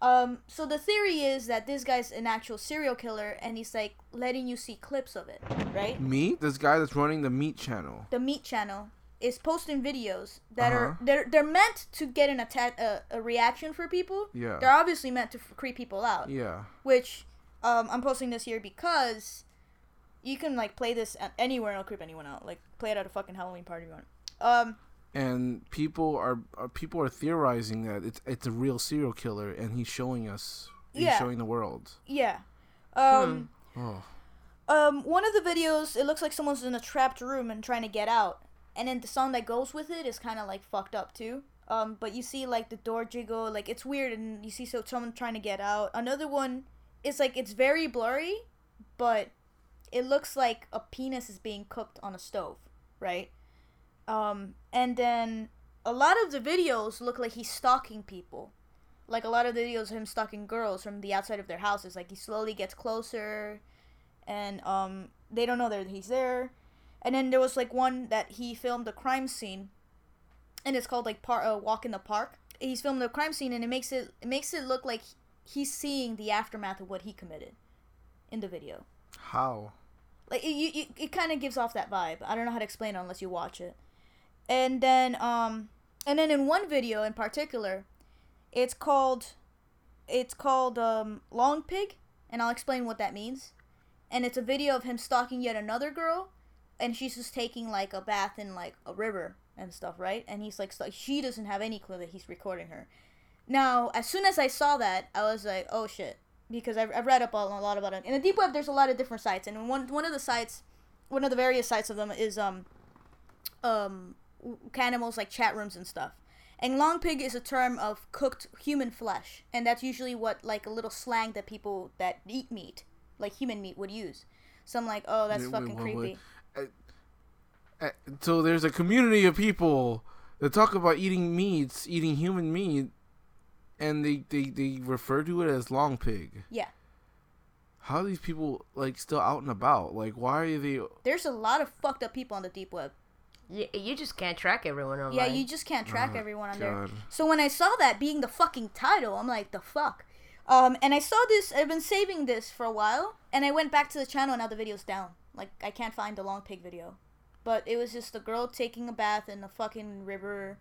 S3: Um, so the theory is that this guy's an actual serial killer and he's like letting you see clips of it, right?
S2: Me, This guy that's running the meat channel.
S3: The meat channel is posting videos that are
S2: Uh-huh.
S3: they're they're meant to get an attack a, a reaction for people.
S2: Yeah.
S3: They're obviously meant to f- creep people out.
S2: Yeah.
S3: which um, I'm posting this here because you can like play this anywhere and it'll creep anyone out. Like play it at a fucking Halloween party you want. Um,
S2: And people are, are people are theorizing that it's it's a real serial killer and he's showing us he's
S3: Yeah.
S2: showing the world.
S3: yeah. Um,
S2: Oh.
S3: um, one of the videos, it looks like someone's in a trapped room and trying to get out, and then the song that goes with it is kind of like fucked up too. Um, but you see like the door jiggle, like it's weird, and you see so someone trying to get out. Another one is like it's very blurry, but it looks like a penis is being cooked on a stove, right? Um, and then a lot of the videos look like he's stalking people. Like a lot of the videos of him stalking girls from the outside of their houses. Like he slowly gets closer, and um, they don't know that he's there. And then there was like one that he filmed a crime scene, and it's called like par- uh, Walk in the Park. He's filmed a crime scene, and it makes it it makes it look like he's seeing the aftermath of what he committed in the video.
S2: How?
S3: Like it, you, you, it kind of gives off that vibe. I don't know how to explain it unless you watch it. And then um and then in one video in particular, it's called it's called um Long Pig, and I'll explain what that means. And it's a video of him stalking yet another girl, and she's just taking like a bath in like a river and stuff, right? And he's like st- she doesn't have any clue that he's recording her. Now, as soon as I saw that, I was like, "Oh shit!" Because I've, I've read up a a lot about it. In the deep web, there's a lot of different sites, and one one of the sites, one of the various sites of them is um, um, cannibals like chat rooms and stuff. And long pig is a term of cooked human flesh, and that's usually what like a little slang that people that eat meat, like human meat, would use. So I'm like, "Oh, that's
S2: Wait,
S3: fucking
S2: wait,
S3: creepy."
S2: wait. Uh, So there's a community of people that talk about eating meats, eating human meat, and they, they, they refer to it as long pig.
S3: Yeah.
S2: How are these people like still out and about? Like why are they
S3: There's a lot of fucked up people on the deep web.
S4: You, you just can't track everyone online.
S3: Yeah, you just can't track
S2: Oh,
S3: everyone on there.
S2: God.
S3: So when I saw that being the fucking title, I'm like, the fuck. Um, and I saw this. I've been saving this for a while, and I went back to the channel. and Now the video's down. Like I can't find the long pig video, but it was just a girl taking a bath in a fucking river,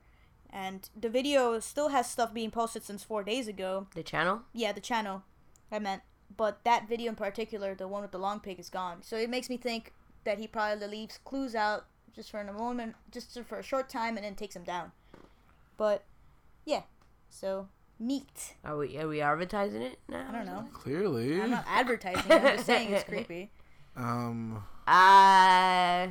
S3: and the video still has stuff being posted since four days ago.
S4: the channel.
S3: Yeah, the channel, I meant. But that video in particular, the one with the long pig, is gone. So it makes me think that he probably leaves clues out just for a moment, just for a short time, and then takes them down. But yeah, so neat.
S4: Are we are we advertising it now?
S3: I don't know.
S2: Clearly.
S3: I'm not advertising. it, I'm just saying it's creepy.
S2: Um
S4: Uh,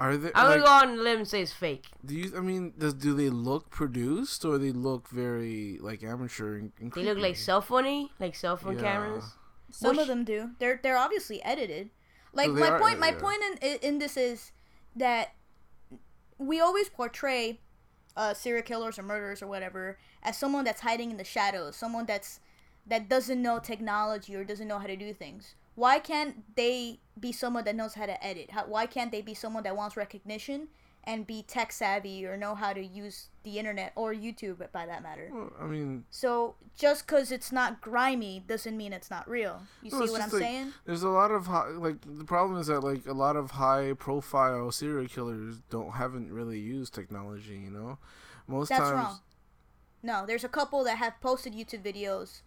S2: are they
S4: I'm
S2: like,
S4: gonna go on a limb and say it's fake.
S2: do you I mean does do they look produced or they look very like amateur and, and
S4: They look like cell phony, like cell phone
S2: Yeah.
S4: cameras.
S3: Some
S4: Which-
S3: of them do. They're they're obviously edited. Like
S2: they
S3: my
S2: are
S3: point. My
S2: yeah.
S3: point in in this is that we always portray uh, serial killers or murderers or whatever as someone that's hiding in the shadows, someone that's that doesn't know technology or doesn't know how to do things. Why can't they be someone that knows how to edit? How, why can't they be someone that wants recognition and be tech savvy or know how to use the internet or YouTube by that matter?
S2: Well, I mean,
S3: So just because it's not grimy doesn't mean it's not real. You
S2: No,
S3: see what I'm
S2: like-
S3: saying?
S2: there's a lot of high, like the problem is that like a lot of high profile serial killers don't haven't really used technology. You know, most
S3: That's
S2: times.
S3: wrong. No, there's a couple that have posted YouTube videos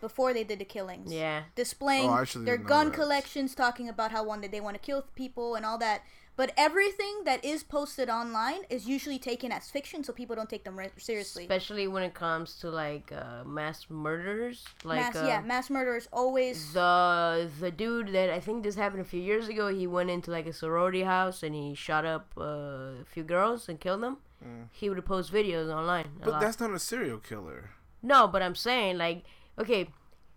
S3: before they did the killings.
S4: Yeah.
S3: displaying
S2: Oh,
S3: their gun
S2: that.
S3: collections, talking about how one day they want to kill people and all that. But everything that is posted online is usually taken as fiction, so people don't take them re- seriously.
S4: Especially when it comes to like uh, mass murders. Like
S3: mass,
S4: uh,
S3: yeah, mass murder is always
S4: the the dude that I think this happened a few years ago. He went into like a sorority house and he shot up uh, a few girls and killed them. He would post videos online. a
S2: But
S4: lot.
S2: that's not a serial killer.
S4: No, but I'm saying like, okay,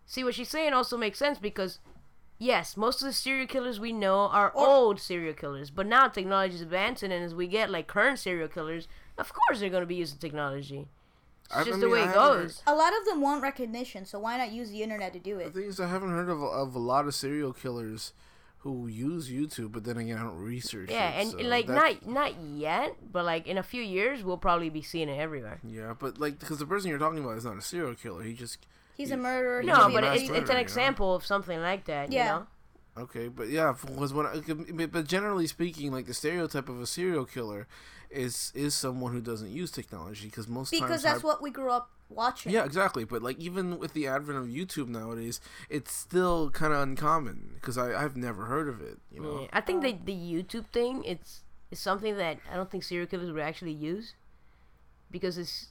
S4: see what she's saying also makes sense because yes, most of the serial killers we know are old serial killers, but now technology is advancing, and as we get like current serial killers, of course they're gonna be using technology. It's
S2: I- I
S4: just the
S2: mean,
S4: way it
S2: haven't heard-
S4: goes.
S3: a lot of them want recognition, so why not use the internet to do it?
S2: The
S3: it?
S2: thing is, I haven't heard of, of a lot of serial killers who use YouTube, but then again, I don't research.
S4: Yeah,
S2: it,
S4: and
S2: so
S4: like not not yet, but like in a few years we'll probably be seeing it everywhere.
S2: Yeah, but like because the person you're talking about is not a serial killer. He just
S3: He's a murderer. he
S4: No,
S2: a
S4: but
S3: a
S2: mass
S4: it's,
S3: idiot.
S4: it's an
S2: you know?
S4: example of something like that.
S3: Yeah.
S4: You know?
S2: Okay, but yeah, because when I, but- but generally speaking, like the stereotype of a serial killer is is someone who doesn't use technology because most
S3: because
S2: times
S3: that's
S2: high-
S3: what we grew up watching.
S2: yeah exactly but like even with the advent of YouTube nowadays it's still kind of uncommon because I I've never heard of it you know
S4: Yeah. I think the the YouTube thing it's it's something that I don't think serial killers would actually use because it's it,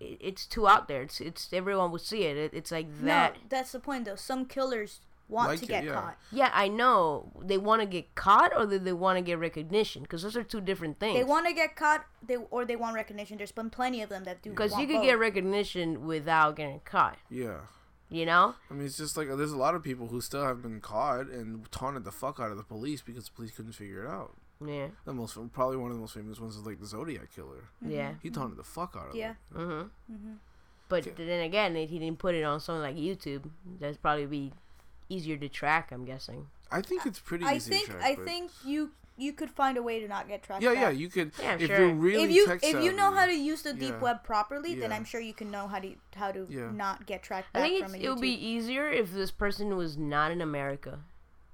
S4: it's too out there. It's it's everyone would see it. it it's like that.
S3: No, that's the point though. Some killers want
S2: Like
S3: to
S2: it,
S3: get
S2: yeah.
S3: caught.
S4: Yeah, I know. They want to get caught or do they want to get recognition? Because those are two different things.
S3: They want to get caught, they or they want recognition. There's been plenty of them that do.
S4: because you
S3: want
S4: could
S3: both.
S4: get recognition without getting caught.
S2: yeah
S4: You know?
S2: I mean it's just like there's a lot of people who still have been caught and taunted the fuck out of the police because the police couldn't figure it out
S4: Yeah.
S2: the most probably one of the most famous ones is like the Zodiac killer
S4: Yeah.
S2: he taunted the fuck out of
S3: Yeah.
S2: them
S4: Mm-hmm. But
S2: Okay.
S4: then again, if he didn't put it on something like YouTube, that's probably be easier to track. I'm guessing.
S2: I think it's pretty
S3: I
S2: easy
S3: think
S2: to track,
S3: I
S2: but-
S3: think you you could find a way to not get tracked.
S2: yeah
S3: down.
S2: yeah you could
S4: Yeah,
S2: if
S4: sure.
S2: you're really
S3: if you
S2: tech
S3: if you know how to use the deep
S2: Yeah.
S3: web properly, then I'm sure you can know how to how to
S2: Yeah.
S3: not get tracked
S4: I think
S3: from
S4: it's,
S3: a
S4: it would be easier if this person was not in America.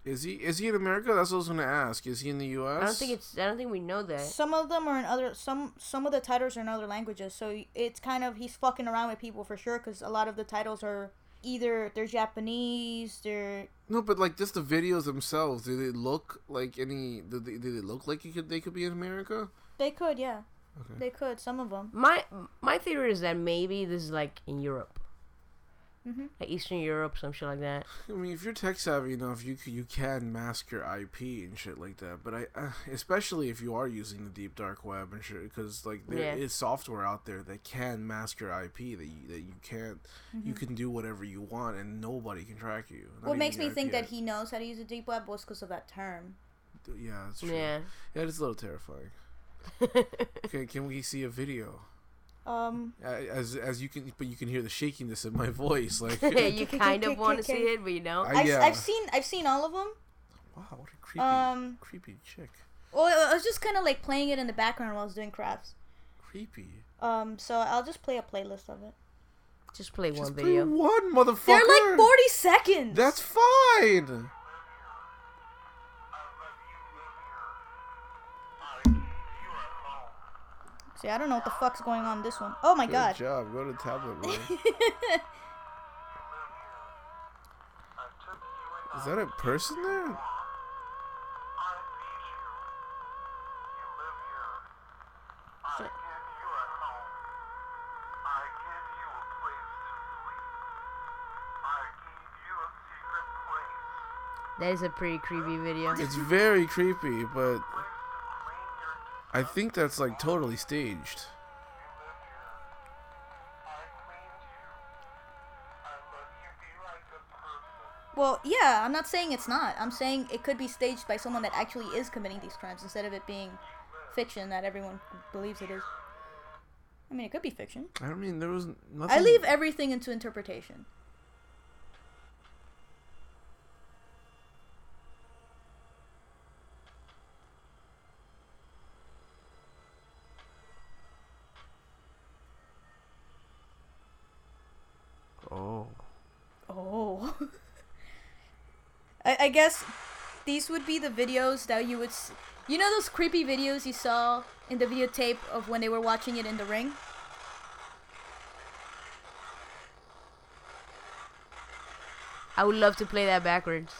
S2: Is he is he in America? That's what I was gonna ask. Is he in the U.S.?
S4: I don't think it's. I don't think we know that.
S3: Some of them are in other some some of the titles are in other languages, so it's kind of he's fucking around with people for sure because a lot of the titles are either they're Japanese, they're
S2: no, but like just the videos themselves. Do they look like any? Do they, do they look like you could they could be in America?
S3: they could yeah,
S2: Okay.
S3: they could some of them.
S4: My my theory is that maybe this is like in Europe,
S3: Mhm.
S4: like Eastern Europe, some shit like that.
S2: I mean, if you're tech savvy enough, you you can mask your IP and shit like that. But I, uh, especially if you are using the deep dark web and shit, because like there is
S4: Yeah.
S2: software out there that can mask your IP that you, that you can't. You can do whatever you want and nobody can track you.
S3: Mm-hmm. What makes me think that he knows how to use the deep web was because of that term.
S2: Yeah, that's true.
S4: Yeah.
S2: Yeah, it's a little terrifying. Okay, can we see a video?
S3: Um,
S2: As as you can, but you can hear the shakiness in my voice. Like,
S4: you kind of want to see it, but you don't.
S2: I-
S3: I've,
S2: yeah.
S3: I've seen I've seen all of them.
S2: wow, what a creepy,
S3: Um,
S2: creepy chick.
S3: well, I was just kind of like playing it in the background while I was doing crafts.
S2: Creepy.
S3: Um, so I'll just play a playlist of it.
S4: Just play
S2: Just
S4: one
S2: play
S4: video.
S2: one, motherfucker.
S3: They're like 40 seconds.
S2: That's fine.
S3: See, I don't know what the fuck's going on in this one. Oh my
S2: Good
S3: god.
S2: job. Go to tablet, bro. Is that a person there?
S3: Shit.
S4: That is a pretty creepy video.
S2: It's very creepy, but I think that's like totally staged.
S3: Well, yeah, I'm not saying it's not. I'm saying it could be staged by someone that actually is committing these crimes instead of it being fiction that everyone believes it is. I mean, it could be fiction.
S2: I mean, there was nothing.
S3: I leave everything into interpretation. I guess these would be the videos that you would. S- you know those creepy videos you saw in the videotape of when they were watching it in the ring?
S4: I would love to play that backwards.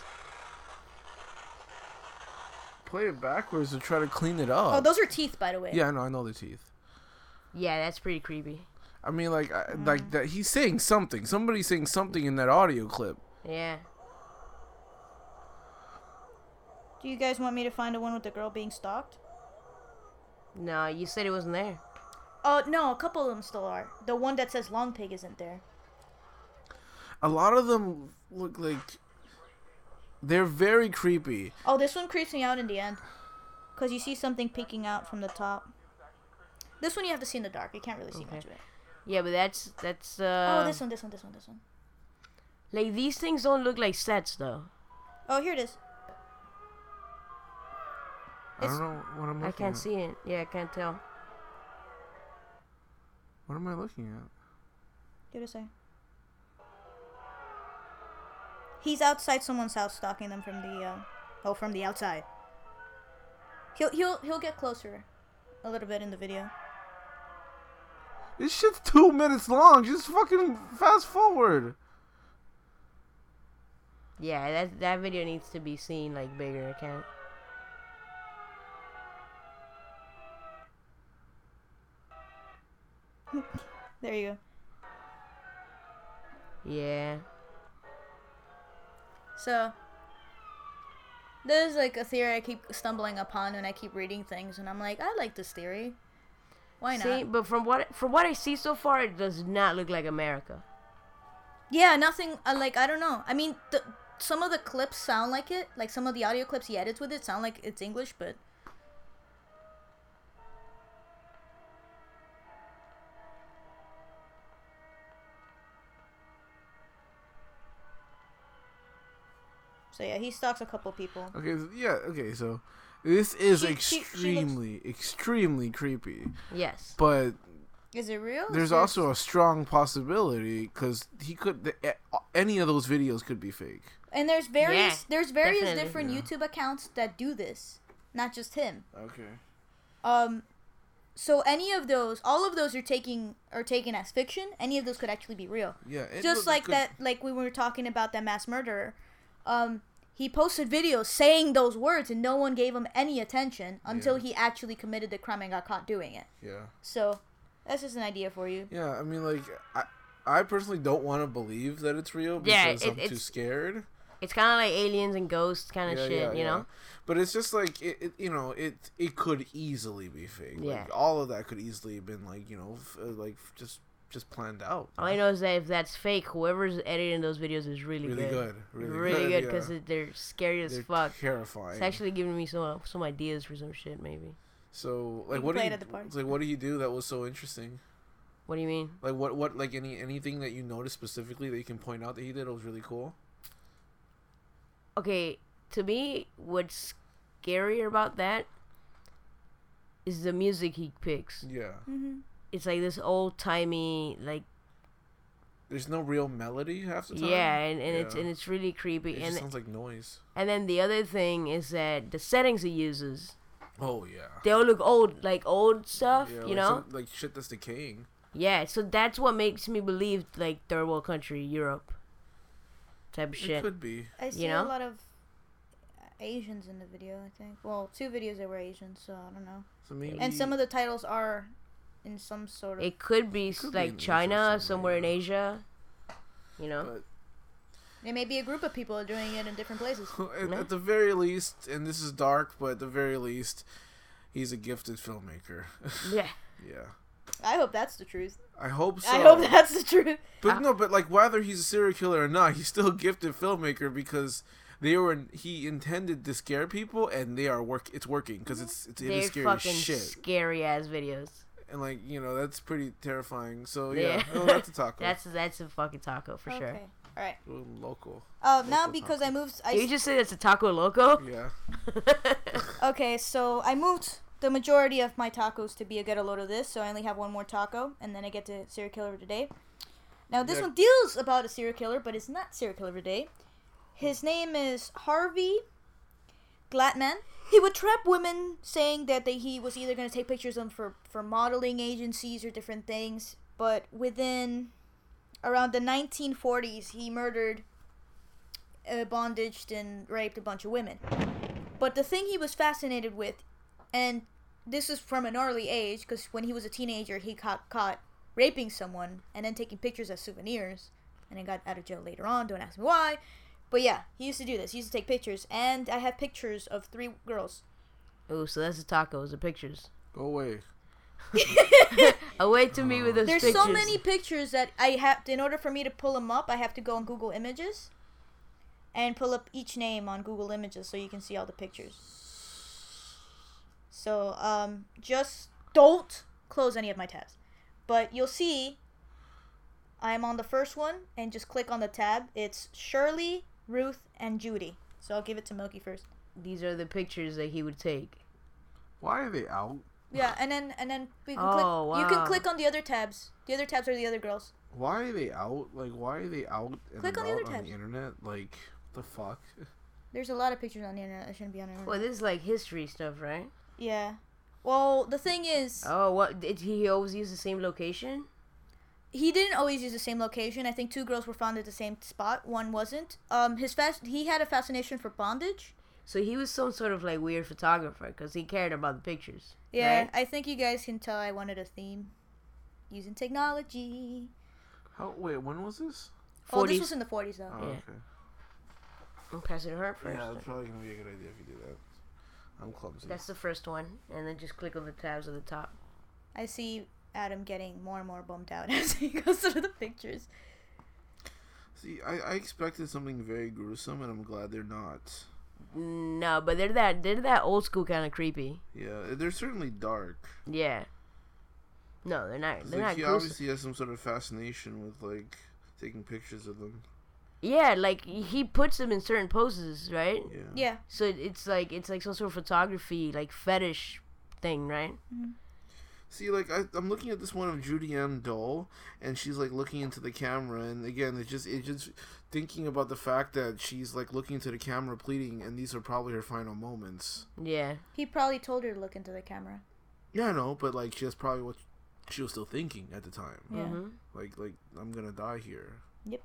S2: Play it backwards to try to clean it up.
S3: Oh, those are teeth, by the way.
S2: yeah, I know. I know the teeth.
S4: Yeah, that's pretty creepy.
S2: I mean, like, I,
S3: Mm.
S2: like that. He's saying something. Somebody's saying something in that audio clip.
S4: Yeah.
S3: Do you guys want me to find the one with the girl being stalked?
S4: No, you said it wasn't there.
S3: Oh no, a couple of them still are. The one that says long pig isn't there.
S2: A lot of them look like they're very creepy.
S3: Oh, this one creeps me out in the end, cause you see something peeking out from the top. This one you have to see in the dark. You can't really see
S4: Okay.
S3: much of it.
S4: Yeah, but that's that's uh
S3: oh, this one, this one, this one, this one.
S4: like these things don't look like sets though.
S3: Oh, here it is.
S2: I don't know what I'm looking
S4: I can't
S2: at.
S4: see it. Yeah, I can't tell.
S2: What am I looking at?
S3: Here to say. He's outside someone's house stalking them from the uh, oh from the outside. He'll he'll he'll get closer a little bit in the video.
S2: This shit's two minutes long. Just fucking fast forward.
S4: Yeah, that that video needs to be seen like bigger. I
S3: There you go.
S4: Yeah.
S3: So there's like a theory I keep stumbling upon when I keep reading things, and I'm like, I like this theory. Why not?
S4: See, but from what from what I see so far, it does not look like America.
S3: Yeah, nothing. Uh, like I don't know. I mean, the, some of the clips sound like it. Like some of the audio clips he edits with it sound like it's English, but so yeah, he stalks a couple people.
S2: Okay, so- yeah, okay, so this is
S3: She- she- she looks-
S2: extremely, extremely creepy.
S4: Yes.
S2: But
S3: Is it real?
S2: there's
S3: Is
S2: also a strong possibility because he could, the, any of those videos could be fake.
S3: and there's various
S4: Yeah,
S3: there's various
S4: definitely.
S3: different
S2: Yeah.
S3: YouTube accounts that do this, not just him.
S2: Okay.
S3: Um, so any of those, all of those are taking are taken as fiction. Any of those could actually be real.
S2: Yeah.
S3: Just like
S2: good.
S3: that, like we were talking about that mass murderer. Um, he posted videos saying those words, and no one gave him any attention until
S2: Yeah.
S3: he actually committed the crime and got caught doing it.
S2: Yeah.
S3: So that's just an idea for you.
S2: Yeah, I mean, like, I, I personally don't want to believe that it's real
S4: Yeah,
S2: because
S4: it-
S2: I'm too scared.
S4: It's kind of like aliens and ghosts kind of
S2: yeah,
S4: shit,
S2: yeah,
S4: you
S2: yeah.
S4: know?
S2: But it's just like it, it, you know, it it could easily be fake.
S4: Yeah.
S2: Like all of that could easily have been like you know, f- uh, like just just planned out.
S4: All I know is that if that's fake, whoever's editing those videos is really,
S2: Really
S4: good.
S2: good, really,
S4: Really good
S2: good
S4: because
S2: yeah.
S4: they're scary as
S2: They're
S4: fuck.
S2: terrifying.
S4: It's actually giving me some some ideas for some shit, maybe.
S2: so like what do you
S3: the
S2: like what do you do that was so interesting?
S4: What do you mean?
S2: Like what what like any anything that you noticed specifically that you can point out that he did that was really cool?
S4: Okay, to me, what's scarier about that is the music he picks.
S2: Yeah.
S3: Mm-hmm.
S4: It's like this old timey, like
S2: There's no real melody half the time.
S4: yeah, and, and it's and it's really creepy.
S2: It
S4: and
S2: just sounds like noise.
S4: and then the other thing is that the settings he uses,
S2: Oh yeah.
S4: they all look old, like old stuff,
S2: Yeah,
S4: you
S2: like
S4: know?
S2: some- like shit that's decaying.
S4: Yeah, so that's what makes me believe like third world country Europe type of
S2: It
S4: shit.
S2: could be.
S3: I see
S4: know?
S3: a lot of Asians in the video. I think. Well, two videos that were Asian, so I don't know.
S2: So maybe.
S3: And some of the titles are in some sort of.
S4: It could be s
S2: could
S4: like
S2: in Asia
S4: China,
S2: somewhere,
S4: somewhere in. Asia. You know?
S2: But
S3: It may be a group of people doing it in different places.
S2: at,
S4: No.
S2: at the very least, and this is dark, but at the very least, he's a gifted filmmaker.
S4: yeah.
S2: yeah.
S3: I hope that's the truth.
S2: I hope so.
S3: I hope that's the truth.
S2: But
S4: ah.
S2: no, but like whether he's a serial killer or not, he's still a gifted filmmaker because they were he intended to scare people, and they are work. It's working because it's it's it scary
S4: fucking
S2: shit,
S4: scary ass videos.
S2: And like you know that's pretty terrifying. So
S4: Yeah.
S2: yeah, that's a taco.
S4: That's that's a fucking taco for sure.
S3: Okay. All right.
S2: A little local.
S3: Uh, now because
S2: taco.
S3: I moved, I
S4: you just say that's a taco loco?
S2: Yeah.
S3: okay. So I moved the majority of my tacos to be a get a load of this. So I only have one more taco, and then I get to serial killer today. Now this
S2: Yeah.
S3: one deals about a serial killer, but it's not serial killer of the day. His name is Harvey Glatman. He would trap women, saying that they, he was either going to take pictures of them for, for modeling agencies or different things. But within around the 1940s, he murdered, uh, bondaged, and raped a bunch of women. But the thing he was fascinated with, and this is from an early age, because when he was a teenager, he got caught raping someone and then taking pictures as souvenirs, and then got out of jail later on. Don't ask me why. But yeah, he used to do this. He used to take pictures, and I have pictures of three girls.
S4: Oh, so that's the tacos, the pictures.
S2: Go away.
S4: Away to me with those
S3: There's
S4: pictures.
S3: so many pictures that I have. To, In order for me to pull them up, I have to go on Google Images, and pull up each name on Google Images so you can see all the pictures. So um, just don't close any of my tabs, but you'll see. I'm on the first one, and just click on the tab. It's Shirley, Ruth, and Judy. So I'll give it to Moki first.
S4: These are the pictures that he would take.
S2: Why are they out?
S3: Yeah, and then and then we can
S4: Oh,
S3: click. You can click on the other tabs. The other tabs are the other girls.
S2: Why are they out? Like, why are they out and
S3: Click on the
S2: about
S3: other
S2: on
S3: tabs.
S2: the internet? Like, the fuck?
S3: There's a lot of pictures on the internet that shouldn't be on the internet.
S4: Well, this is like history stuff, right?
S3: Yeah. Well, the thing is,
S4: Oh, what did he always use the same location?
S3: He didn't always use the same location. I think two girls were found at the same spot. One wasn't. Um, his fast he had a fascination for bondage.
S4: So he was some sort of like weird photographer because he cared about the pictures.
S3: Yeah,
S4: right?
S3: I think you guys can tell I wanted a theme, using technology.
S2: How? Wait, when was this?
S3: Oh, this was in the forties though.
S2: Oh,
S4: Yeah.
S2: okay.
S4: I'm passing to her first.
S2: Yeah, that's probably gonna be a good idea if you do that. I'm clumsy.
S4: That's the first one, and then just click on the tabs at the top.
S3: I see Adam getting more and more bummed out as he goes through the pictures.
S2: See, I, I expected something very gruesome, and I'm glad they're not.
S4: No, but they're that they're that old school kind of creepy.
S2: Yeah, they're certainly dark.
S4: Yeah. No, they're not. They're
S2: like
S4: not.
S2: he
S4: gruesome.
S2: obviously has some sort of fascination with like taking pictures of them.
S4: Yeah, like he puts them in certain poses, right?
S2: Yeah.
S3: Yeah.
S4: So it's like it's like some sort of photography, like fetish thing, right? Mm-hmm.
S2: See, like I, I'm looking at this one of Judy M. Dole, and she's like looking into the camera, and again, it's just it's just thinking about the fact that she's like looking into the camera, pleading, and these are probably her final moments.
S4: Yeah.
S3: He probably told her to look into the camera.
S2: Yeah, I know, but like she that's probably what she was still thinking at the time.
S3: Yeah.
S4: hmm
S2: Like, like I'm gonna die here.
S3: Yep.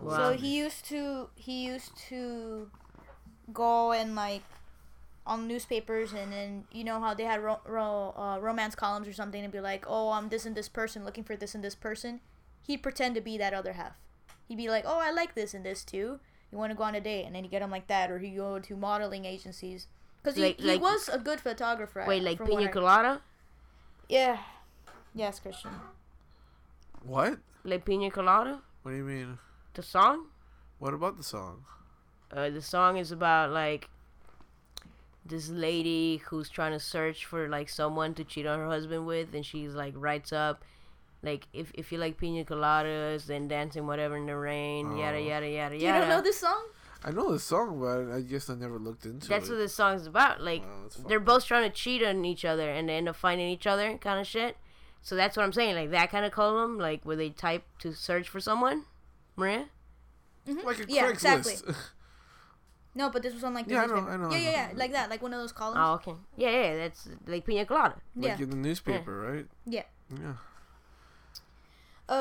S4: Wow.
S3: So he used to he used to go and like on newspapers and then you know how they had ro- ro- uh, romance columns or something and be like, oh, I'm this and this person looking for this and this person. He'd pretend to be that other half. He'd be like, oh, I like this and this too. You want to go on a date, and then you get him like that, or he go to modeling agencies because he,
S4: Like-
S3: he
S4: like-
S3: was a good photographer.
S4: Wait, like pina
S3: I-
S4: colada?
S3: Yeah. Yes, Christian.
S2: What?
S4: Like pina colada?
S2: What do you mean?
S4: The song?
S2: What about the song?
S4: Uh, the song is about like this lady who's trying to search for like someone to cheat on her husband with, and she's like writes up like if if you like pina coladas, and dancing whatever in the rain, yada
S2: Oh.
S4: yada yada
S3: You
S4: yada.
S3: don't know this song?
S2: I know the song, but I guess I never looked into
S4: That's
S2: it.
S4: That's what this song's about. Like
S2: Wow,
S4: they're both trying to cheat on each other, and they end up finding each other, kind of shit. So that's what I'm saying, like that kind of column, like where they type to search for someone. Maria. Mm-hmm.
S2: like a
S3: Yeah,
S2: Craigslist.
S3: exactly. No, but this was on like the
S2: Yeah, I know,
S3: newspaper.
S2: I know,
S3: Yeah,
S2: I
S3: yeah,
S2: know.
S3: yeah, like that, like one of those columns.
S4: Oh, okay. Yeah, yeah, that's like pina colada.
S2: like
S3: yeah,
S2: in the newspaper, right?
S3: yeah.
S2: Yeah.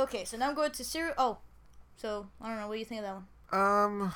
S3: Okay, so now I'm going to serial. Oh, so I don't know. What do you think of that one?
S2: Um.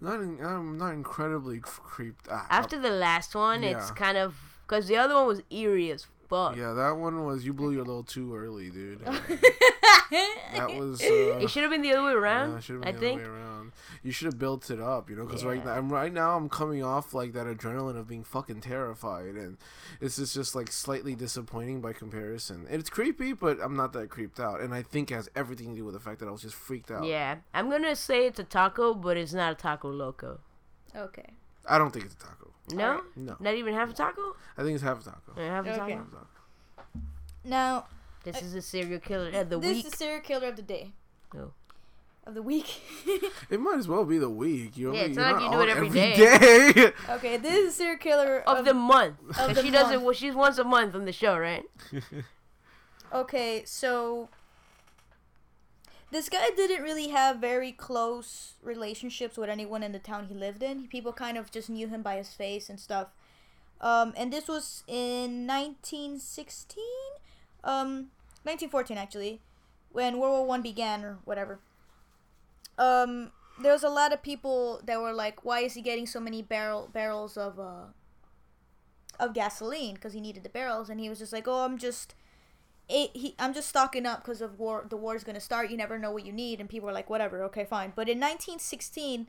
S2: Not in, I'm not incredibly creeped. Ah,
S4: After the last one, it's kind of because the other one was eerie as fuck.
S2: yeah, that one was you blew your load too early, dude. that was. Uh,
S4: It should have been the other way around.
S2: Yeah, it should've
S4: I
S2: been the other
S4: think.
S2: way around. You should have built it up, you know, because right now, I'm right now I'm coming off like that adrenaline of being fucking terrified, and this is just like slightly disappointing by comparison. And it's creepy, but I'm not that creeped out, and I think it has everything to do with the fact that I was just freaked out.
S4: Yeah, I'm gonna say it's a taco, but it's not a taco loco.
S3: okay.
S2: I don't think it's a taco.
S4: No,
S3: Alright.
S2: No,
S4: not even half a taco.
S2: I think it's half a taco.
S4: Yeah, half a
S3: Okay.
S4: taco.
S2: Half a taco.
S3: Now
S4: This uh, is the serial killer of the
S3: this
S4: week.
S3: This is a serial killer of the day.
S4: Oh.
S3: Of the week.
S2: It might as well be the week. You know,
S4: Yeah, it's
S2: you're
S4: not like you do
S2: on
S4: it every
S2: day.
S3: okay, this is a serial killer
S4: of the month.
S3: of
S4: 'Cause
S3: the
S4: she does it. Well, she's once a month on the show, right?
S3: Okay, so this guy didn't really have very close relationships with anyone in the town he lived in. People kind of just knew him by his face and stuff. Um, and this was in 1916, um, 1914 actually, when World War One began or whatever. Um, there was a lot of people that were like, "Why is he getting so many barrel barrels of uh, of gasoline? Because he needed the barrels." And he was just like, "Oh, I'm just." It, he, I'm just stocking up because of war. The war is gonna start. You never know what you need, and people are like, "Whatever, okay, fine." But in 1916,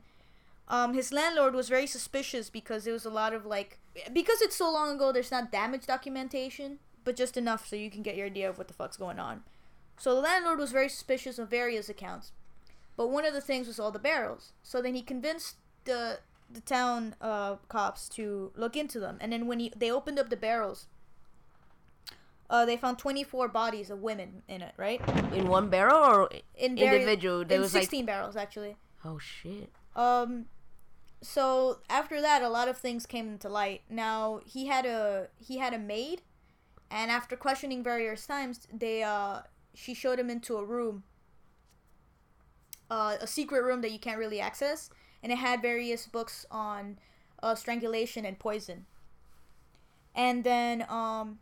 S3: um, his landlord was very suspicious because there was a lot of like, because it's so long ago, there's not damage documentation, but just enough so you can get your idea of what the fuck's going on. So the landlord was very suspicious of various accounts, but one of the things was all the barrels. So then he convinced the the town uh, cops to look into them, and then when he, they opened up the barrels, uh, they found 24 bodies of women in it, right?
S4: In one barrel or
S3: In vari-
S4: individual? There
S3: in
S4: was like
S3: 16 barrels actually.
S4: oh shit.
S3: Um, so after that, a lot of things came into light. Now he had a he had a maid, and after questioning various times, they uh she showed him into a room. Uh, a secret room that you can't really access, and it had various books on uh, strangulation and poison. And then um.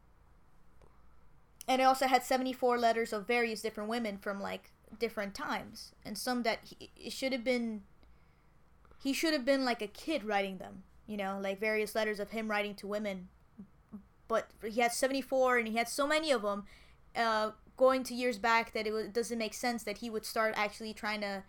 S3: And it also had seventy four letters of various different women from like different times, and some that he, it should have been he should have been like a kid writing them, you know, like various letters of him writing to women. But he had 74 and he had so many of them uh, going to years back that it doesn't make sense that he would start actually trying to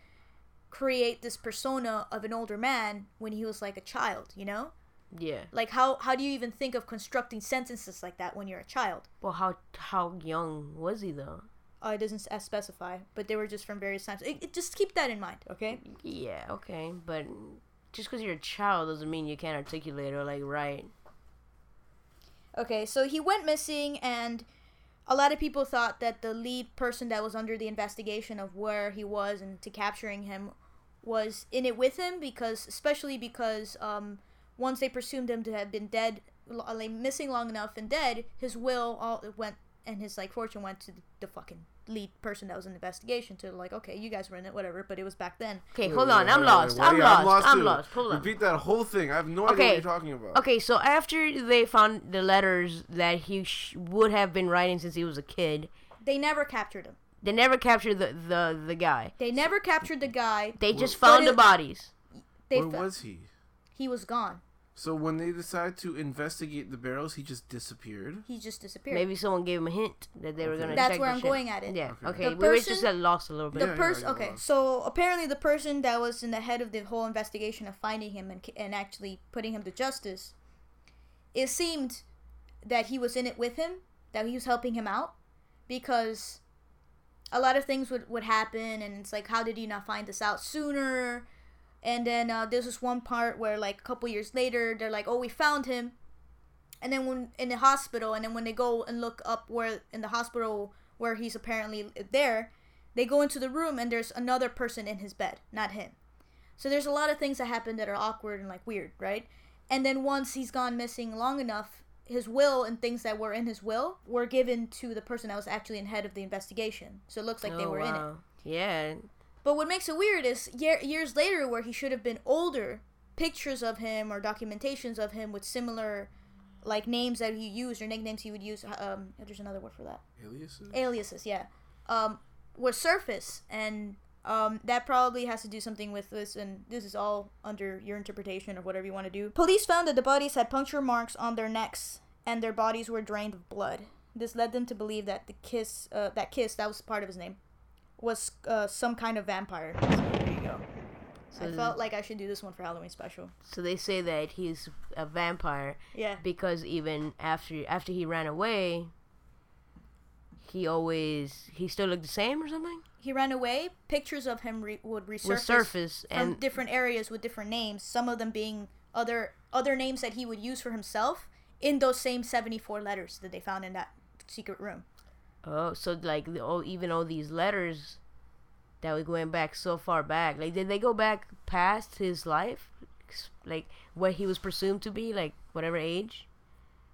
S3: create this persona of an older man when he was like a child, you know?
S4: Yeah.
S3: Like how how do you even think of constructing sentences like that when you're a child?
S4: Well, how how young was he though?
S3: Uh, it doesn't specify, but they were just from various times. It, it, just keep that in mind, okay?
S4: Yeah. Okay, but just because you're a child doesn't mean you can't articulate or like write.
S3: Okay, so he went missing, and a lot of people thought that the lead person that was under the investigation of where he was and to capturing him was in it with him because, especially because um, once they presumed him to have been dead, lo- like missing long enough and dead, his will all went and his like fortune went to the, the fucking lead person that was in the investigation to like, okay, you guys were in it, whatever. But it was back then.
S4: Okay,
S2: Wait,
S4: hold
S2: wait,
S4: on.
S2: wait,
S4: I'm
S2: wait,
S4: lost. I'm lost. I'm
S2: too.
S4: lost. Hold on.
S2: Repeat that whole thing. I have no idea what you're talking about.
S4: Okay, so after they found the letters that he sh- would have been writing since he was a kid,
S3: They never captured him.
S4: they never captured the the, the guy.
S3: They never captured the guy.
S4: They just
S3: But
S4: found the bodies.
S3: They
S2: Where
S3: fa-
S2: was he?
S3: He was gone.
S2: So when they decided to investigate the barrels, he just disappeared.
S3: He just disappeared.
S4: Maybe someone gave him a hint that they were gonna.
S3: That's
S4: check
S3: where
S4: the
S3: I'm
S4: shit.
S3: going at it.
S4: Yeah.
S2: Okay.
S4: Okay.
S3: The
S4: we were
S3: person-
S4: just got lost a little bit.
S3: the
S2: Yeah, yeah,
S3: person
S2: I
S3: okay
S2: lost.
S3: so apparently the person that was in the head of the whole investigation of finding him and, and actually putting him to justice it seemed that he was in it with him that he was helping him out because a lot of things would, would happen and it's like how did you not find this out sooner and then uh, there's this one part where like a couple years later they're like oh we found him and then when in the hospital and then when they go and look up where in the hospital where he's apparently there they go into the room and there's another person in his bed not him so there's a lot of things that happen that are awkward and like weird right and then once he's gone missing long enough his will and things that were in his will were given to the person that was actually in head of the investigation so it looks like they
S4: Oh,
S3: were in it.
S4: Yeah.
S3: But what makes it weird is year, years later, where he should have been older, pictures of him or documentations of him with similar, like names that he used or nicknames he would use. Um, there's another word for that.
S2: Aliases.
S3: Aliases, yeah. Um, were surface, and um, that probably has to do something with this. And this is all under your interpretation of whatever you want to do. Police found that the bodies had puncture marks on their necks, and their bodies were drained of blood. This led them to believe that the kiss, uh, that kiss, that was part of his name, was uh, some kind of vampire. So there you go. I felt like I should do this one for Halloween special.
S4: So they say that he's a vampire
S3: Yeah.
S4: because even after after he ran away, he always he still looked the same or something.
S3: He ran away. Pictures of him re- would resurface
S4: With surface
S3: from
S4: and
S3: different areas with different names. Some of them being other other names that he would use for himself in those same seventy four letters that they found in that secret room.
S4: Oh, so like the, oh, even all these letters that were going back so far back, like did they go back past his life, like what he was presumed to be, like whatever age?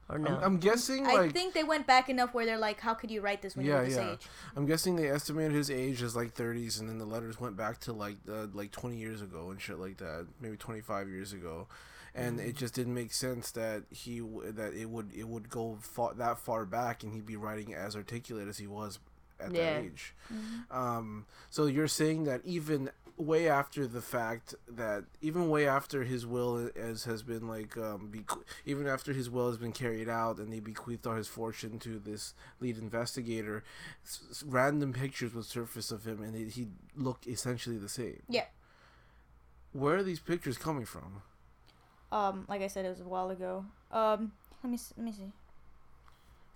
S4: or
S2: I'm,
S4: no?
S2: I'm guessing
S3: I
S2: like
S3: think they went back enough where they're like, how could you write this when
S2: yeah,
S3: you're this
S2: yeah.
S3: age?
S2: I'm guessing they estimated his age as like 30s, and then the letters went back to like uh, like 20 years ago and shit like that, maybe 25 years ago, and it just didn't make sense that he that it would it would go far, that far back and he'd be writing as articulate as he was at
S4: Yeah.
S2: that age. Um, so you're saying that even way after the fact that even way after his will as has been like um beque- even after his will has been carried out and they bequeathed all his fortune to this lead investigator s- s- random pictures would surface of him and he he looked essentially the same
S3: Yeah.
S2: where are these pictures coming from
S3: Um, like I said, it was a while ago. Um, let me let me see.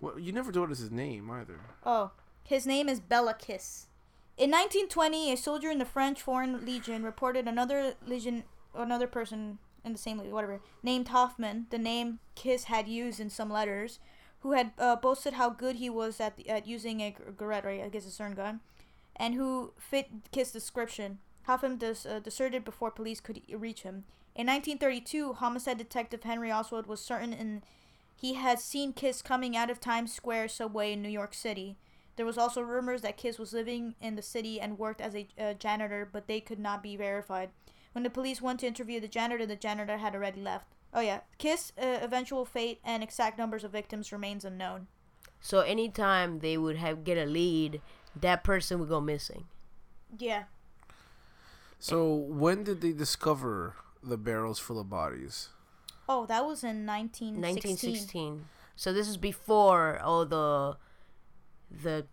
S2: well you never told us his name either
S3: Oh, his name is Bela Kiss. In 1920, a soldier in the French Foreign Legion reported another legion, another person in the same legion, whatever, named Hoffman, the name Kiss had used in some letters, who had uh, boasted how good he was at the, at using a garrote, right, I guess a CERN gun, and who fit Kiss' description. Hoffman dis- uh, deserted before police could reach him. In 1932, homicide detective Henry Oswald was certain in he had seen Kiss coming out of Times Square subway in New York City. There was also rumors that Kiss was living in the city and worked as a uh, janitor, but they could not be verified. When the police went to interview the janitor, the janitor had already left. Oh yeah, Kiss' uh, eventual fate and exact numbers of victims remains unknown.
S4: so anytime they would have get a lead, that person would go missing.
S3: Yeah.
S2: so when did they discover the barrels full of bodies
S3: Oh, that was in 1916.
S4: 1916. So this is before all the the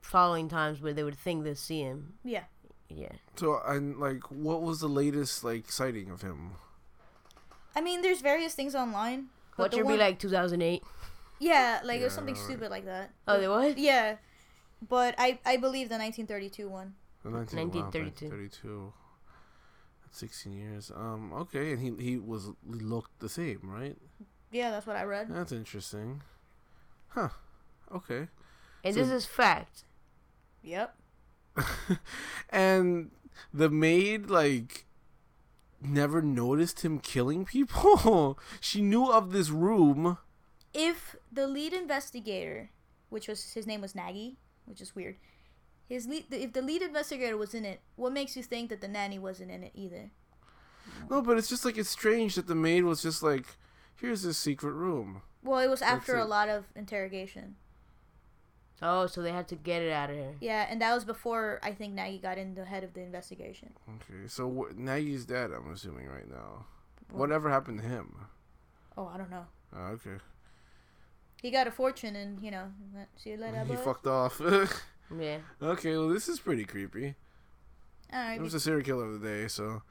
S4: following times where they would think they see him.
S3: Yeah.
S4: Yeah.
S2: so and like what was the latest like sighting of him
S3: I mean, there's various things online.
S4: What
S3: the
S4: year be like 2008?
S3: Yeah, like it was something
S2: right.
S3: stupid like that.
S4: Oh, they what?
S3: Yeah, but I I believe the 1932 one.
S2: The 19, 1932.
S4: 1932.
S2: That's 16 years. Um. Okay, and he he was he looked the same, right?
S3: Yeah, that's what I read.
S2: That's interesting. Huh. Okay.
S4: And
S2: So-
S4: this is fact.
S3: Yep.
S2: and the maid like never noticed him killing people. she knew of this room.
S3: If the lead investigator, which was his name was Nagy, which is weird, his lead if the lead investigator was in it, what makes you think that the nanny wasn't in it either?
S2: No, but it's just like it's strange that the maid was just like, "Here's this secret room."
S3: Well, it was after a lot of interrogation.
S4: Oh, so they had to get it out of here.
S3: Yeah, and that was before I think Nagy got in the head of the investigation.
S2: Okay, so wh- now he's dead. I'm assuming right now. Whatever happened to him?
S3: Oh, I don't know.
S2: Oh, okay.
S3: He got a fortune, and you know, went, see you later.
S2: He
S3: bud."
S2: fucked off.
S4: Yeah.
S2: okay, well this is pretty creepy.
S3: All right.
S2: It was a serial killer of the day, so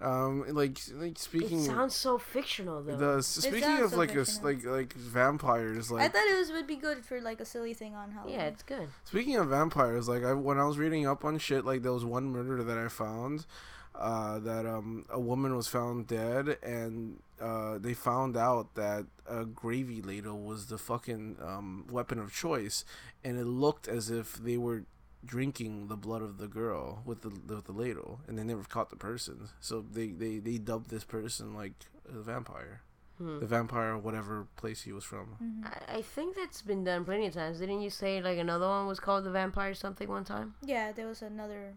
S2: um like like speaking
S4: It sounds so fictional though.
S2: it does. Speaking of
S3: so
S2: like a s
S3: fictional.
S2: like like vampires like I
S3: thought it was would be good for like a silly thing on Halloween.
S4: yeah, it's good.
S2: speaking of vampires like I when I was reading up on shit like there was one murder that I found uh that um a woman was found dead and uh they found out that a gravy ladle was the fucking um weapon of choice and it looked as if they were drinking the blood of the girl with the with the ladle and they never caught the person so they they they dubbed this person like a vampire
S4: Hmm.
S2: the vampire whatever place he was from
S3: Mhm.
S4: I, I think that's been done plenty of times. Didn't you say like another one was called the vampire something one time?
S3: Yeah, there was another.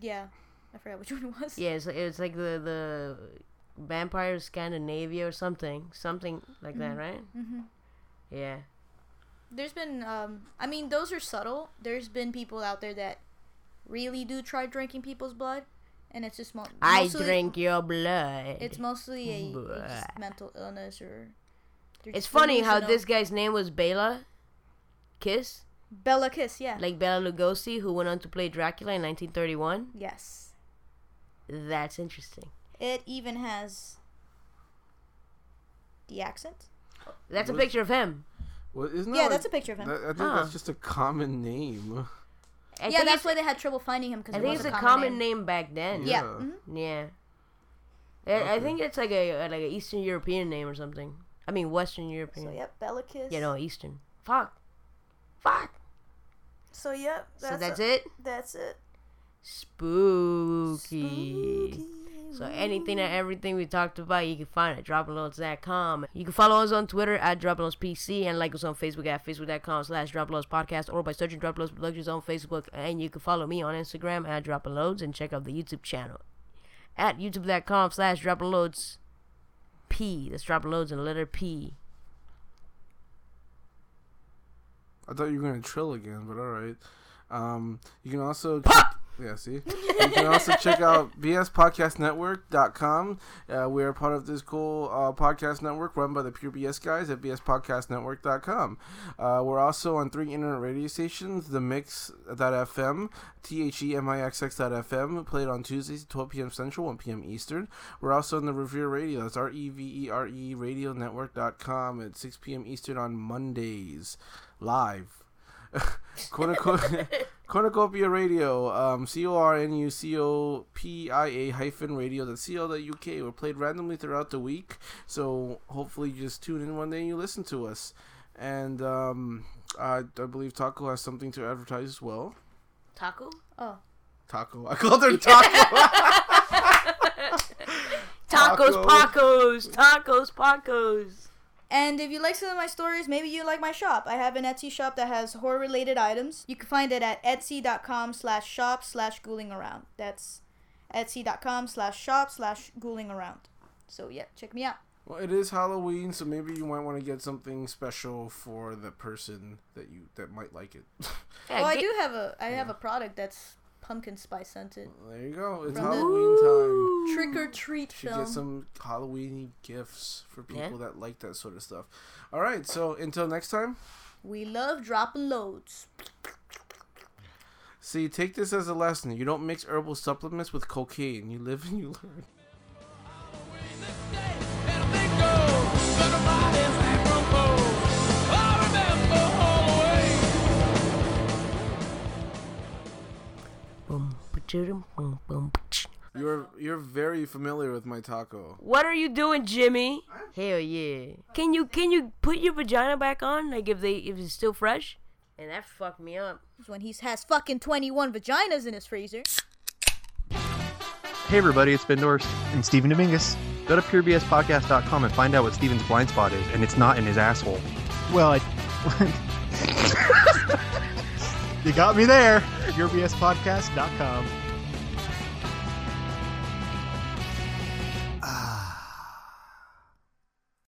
S3: Yeah, I forgot which one it was.
S4: Yeah, it's, it's like the the vampire Scandinavia or something, something like that,
S3: Mhm.
S4: right?
S3: hmm
S4: Yeah.
S3: There's been, um, I mean, those are subtle. There's been people out there that really do try drinking people's blood, and it's just mo-
S4: I drink your blood.
S3: It's mostly a, a mental illness or.
S4: It's funny how this guy's name was Bela Kiss,
S3: Bela Kiss, yeah.
S4: like Bela Lugosi, who went on to play Dracula in 1931.
S3: yes.
S4: That's interesting.
S3: It even has the accent.
S4: That's a picture of him.
S2: well isn't that
S3: Yeah,
S2: like-
S3: that's a picture of him.
S2: that, I think
S4: Huh.
S2: that's just a common name
S4: I
S3: yeah, that's why they had trouble finding him because
S4: I
S3: it
S4: think
S3: was
S4: it's
S3: a
S4: a
S3: common,
S4: common name, back then.
S3: Yeah.
S2: Yeah.
S3: mhm.
S4: Yeah. I, I think it's like a like an Eastern European name or something. I mean Western European.
S3: So yep, Bela Kiss.
S4: Yeah, no, Eastern. Fuck. Fuck.
S3: So yep.
S4: so that's
S3: a-
S4: it.
S3: That's it.
S4: Spooky. So anything and everything we talked about, you can find at droploads.com. You can follow us on Twitter at droploadspc and like us on Facebook at facebook.com slash droploadspodcast or by searching Droploads Productions on Facebook. And you can follow me on Instagram at droploads and check out the YouTube channel at youtube.com slash droploads P. That's droploads and the letter P.
S2: I thought you were gonna trill again, but all right. Um, you can also yeah, see. you can also check out bspodcastnetwork.com. Uh, we are part of this cool uh, podcast network run by the Pure BS guys at bspodcastnetwork.com. Uh, we're also on three internet radio stations: the Mix.fm, THEMIXX.fm, played on Tuesdays, 12 p.m. Central, 1 p.m. Eastern. We're also on the Revere Radio. That's R E V E R E Radio Network.com at 6 p.m. Eastern on Mondays, live. Cornucopia, Cornucopia Radio, um, C O R N U C O P I A hyphen radio, the C O the UK. We're played randomly throughout the week, so hopefully you just tune in one day and you listen to us. And um, I, I believe Taco has something to advertise as well.
S4: Taco?
S3: Oh.
S2: Taco, I called her Taco.
S4: Tacos,
S2: tacos,
S4: Pacos, tacos, Pacos.
S3: And if you like some of my stories, maybe you like my shop. I have an Etsy shop that has horror related items. You can find it at etsy.com slash shop slash ghouling around. That's etsy.com slash shop slash ghouling around. So yeah, check me out.
S2: well, it is Halloween, so maybe you might want to get something special for the person that you that might like it.
S4: Yeah,
S3: oh, I do have a I have a product that's pumpkin spice scented.
S2: there you go. It's
S3: From the-
S2: Halloween time.
S3: Trick or treat
S2: should
S3: film.
S2: get some Halloweeny gifts for people
S4: Yeah.
S2: that like that sort of stuff. All right, so until next time,
S3: We love dropping loads.
S2: see, take this as a lesson. You don't mix herbal supplements with cocaine. You live and you learn. You're you're very familiar with my taco.
S4: What are you doing, Jimmy? Hell yeah. Can you can you put your vagina back on? Like if they if it's still fresh? And that fucked me up.
S3: When he has fucking 21 vaginas in his freezer.
S5: Hey everybody, it's Ben Dorst and Steven Dominguez. Go to purebspodcast.com and find out what Steven's blind spot is, and it's not in his asshole.
S6: Well, I... you got me there. PureBSPodcast.com.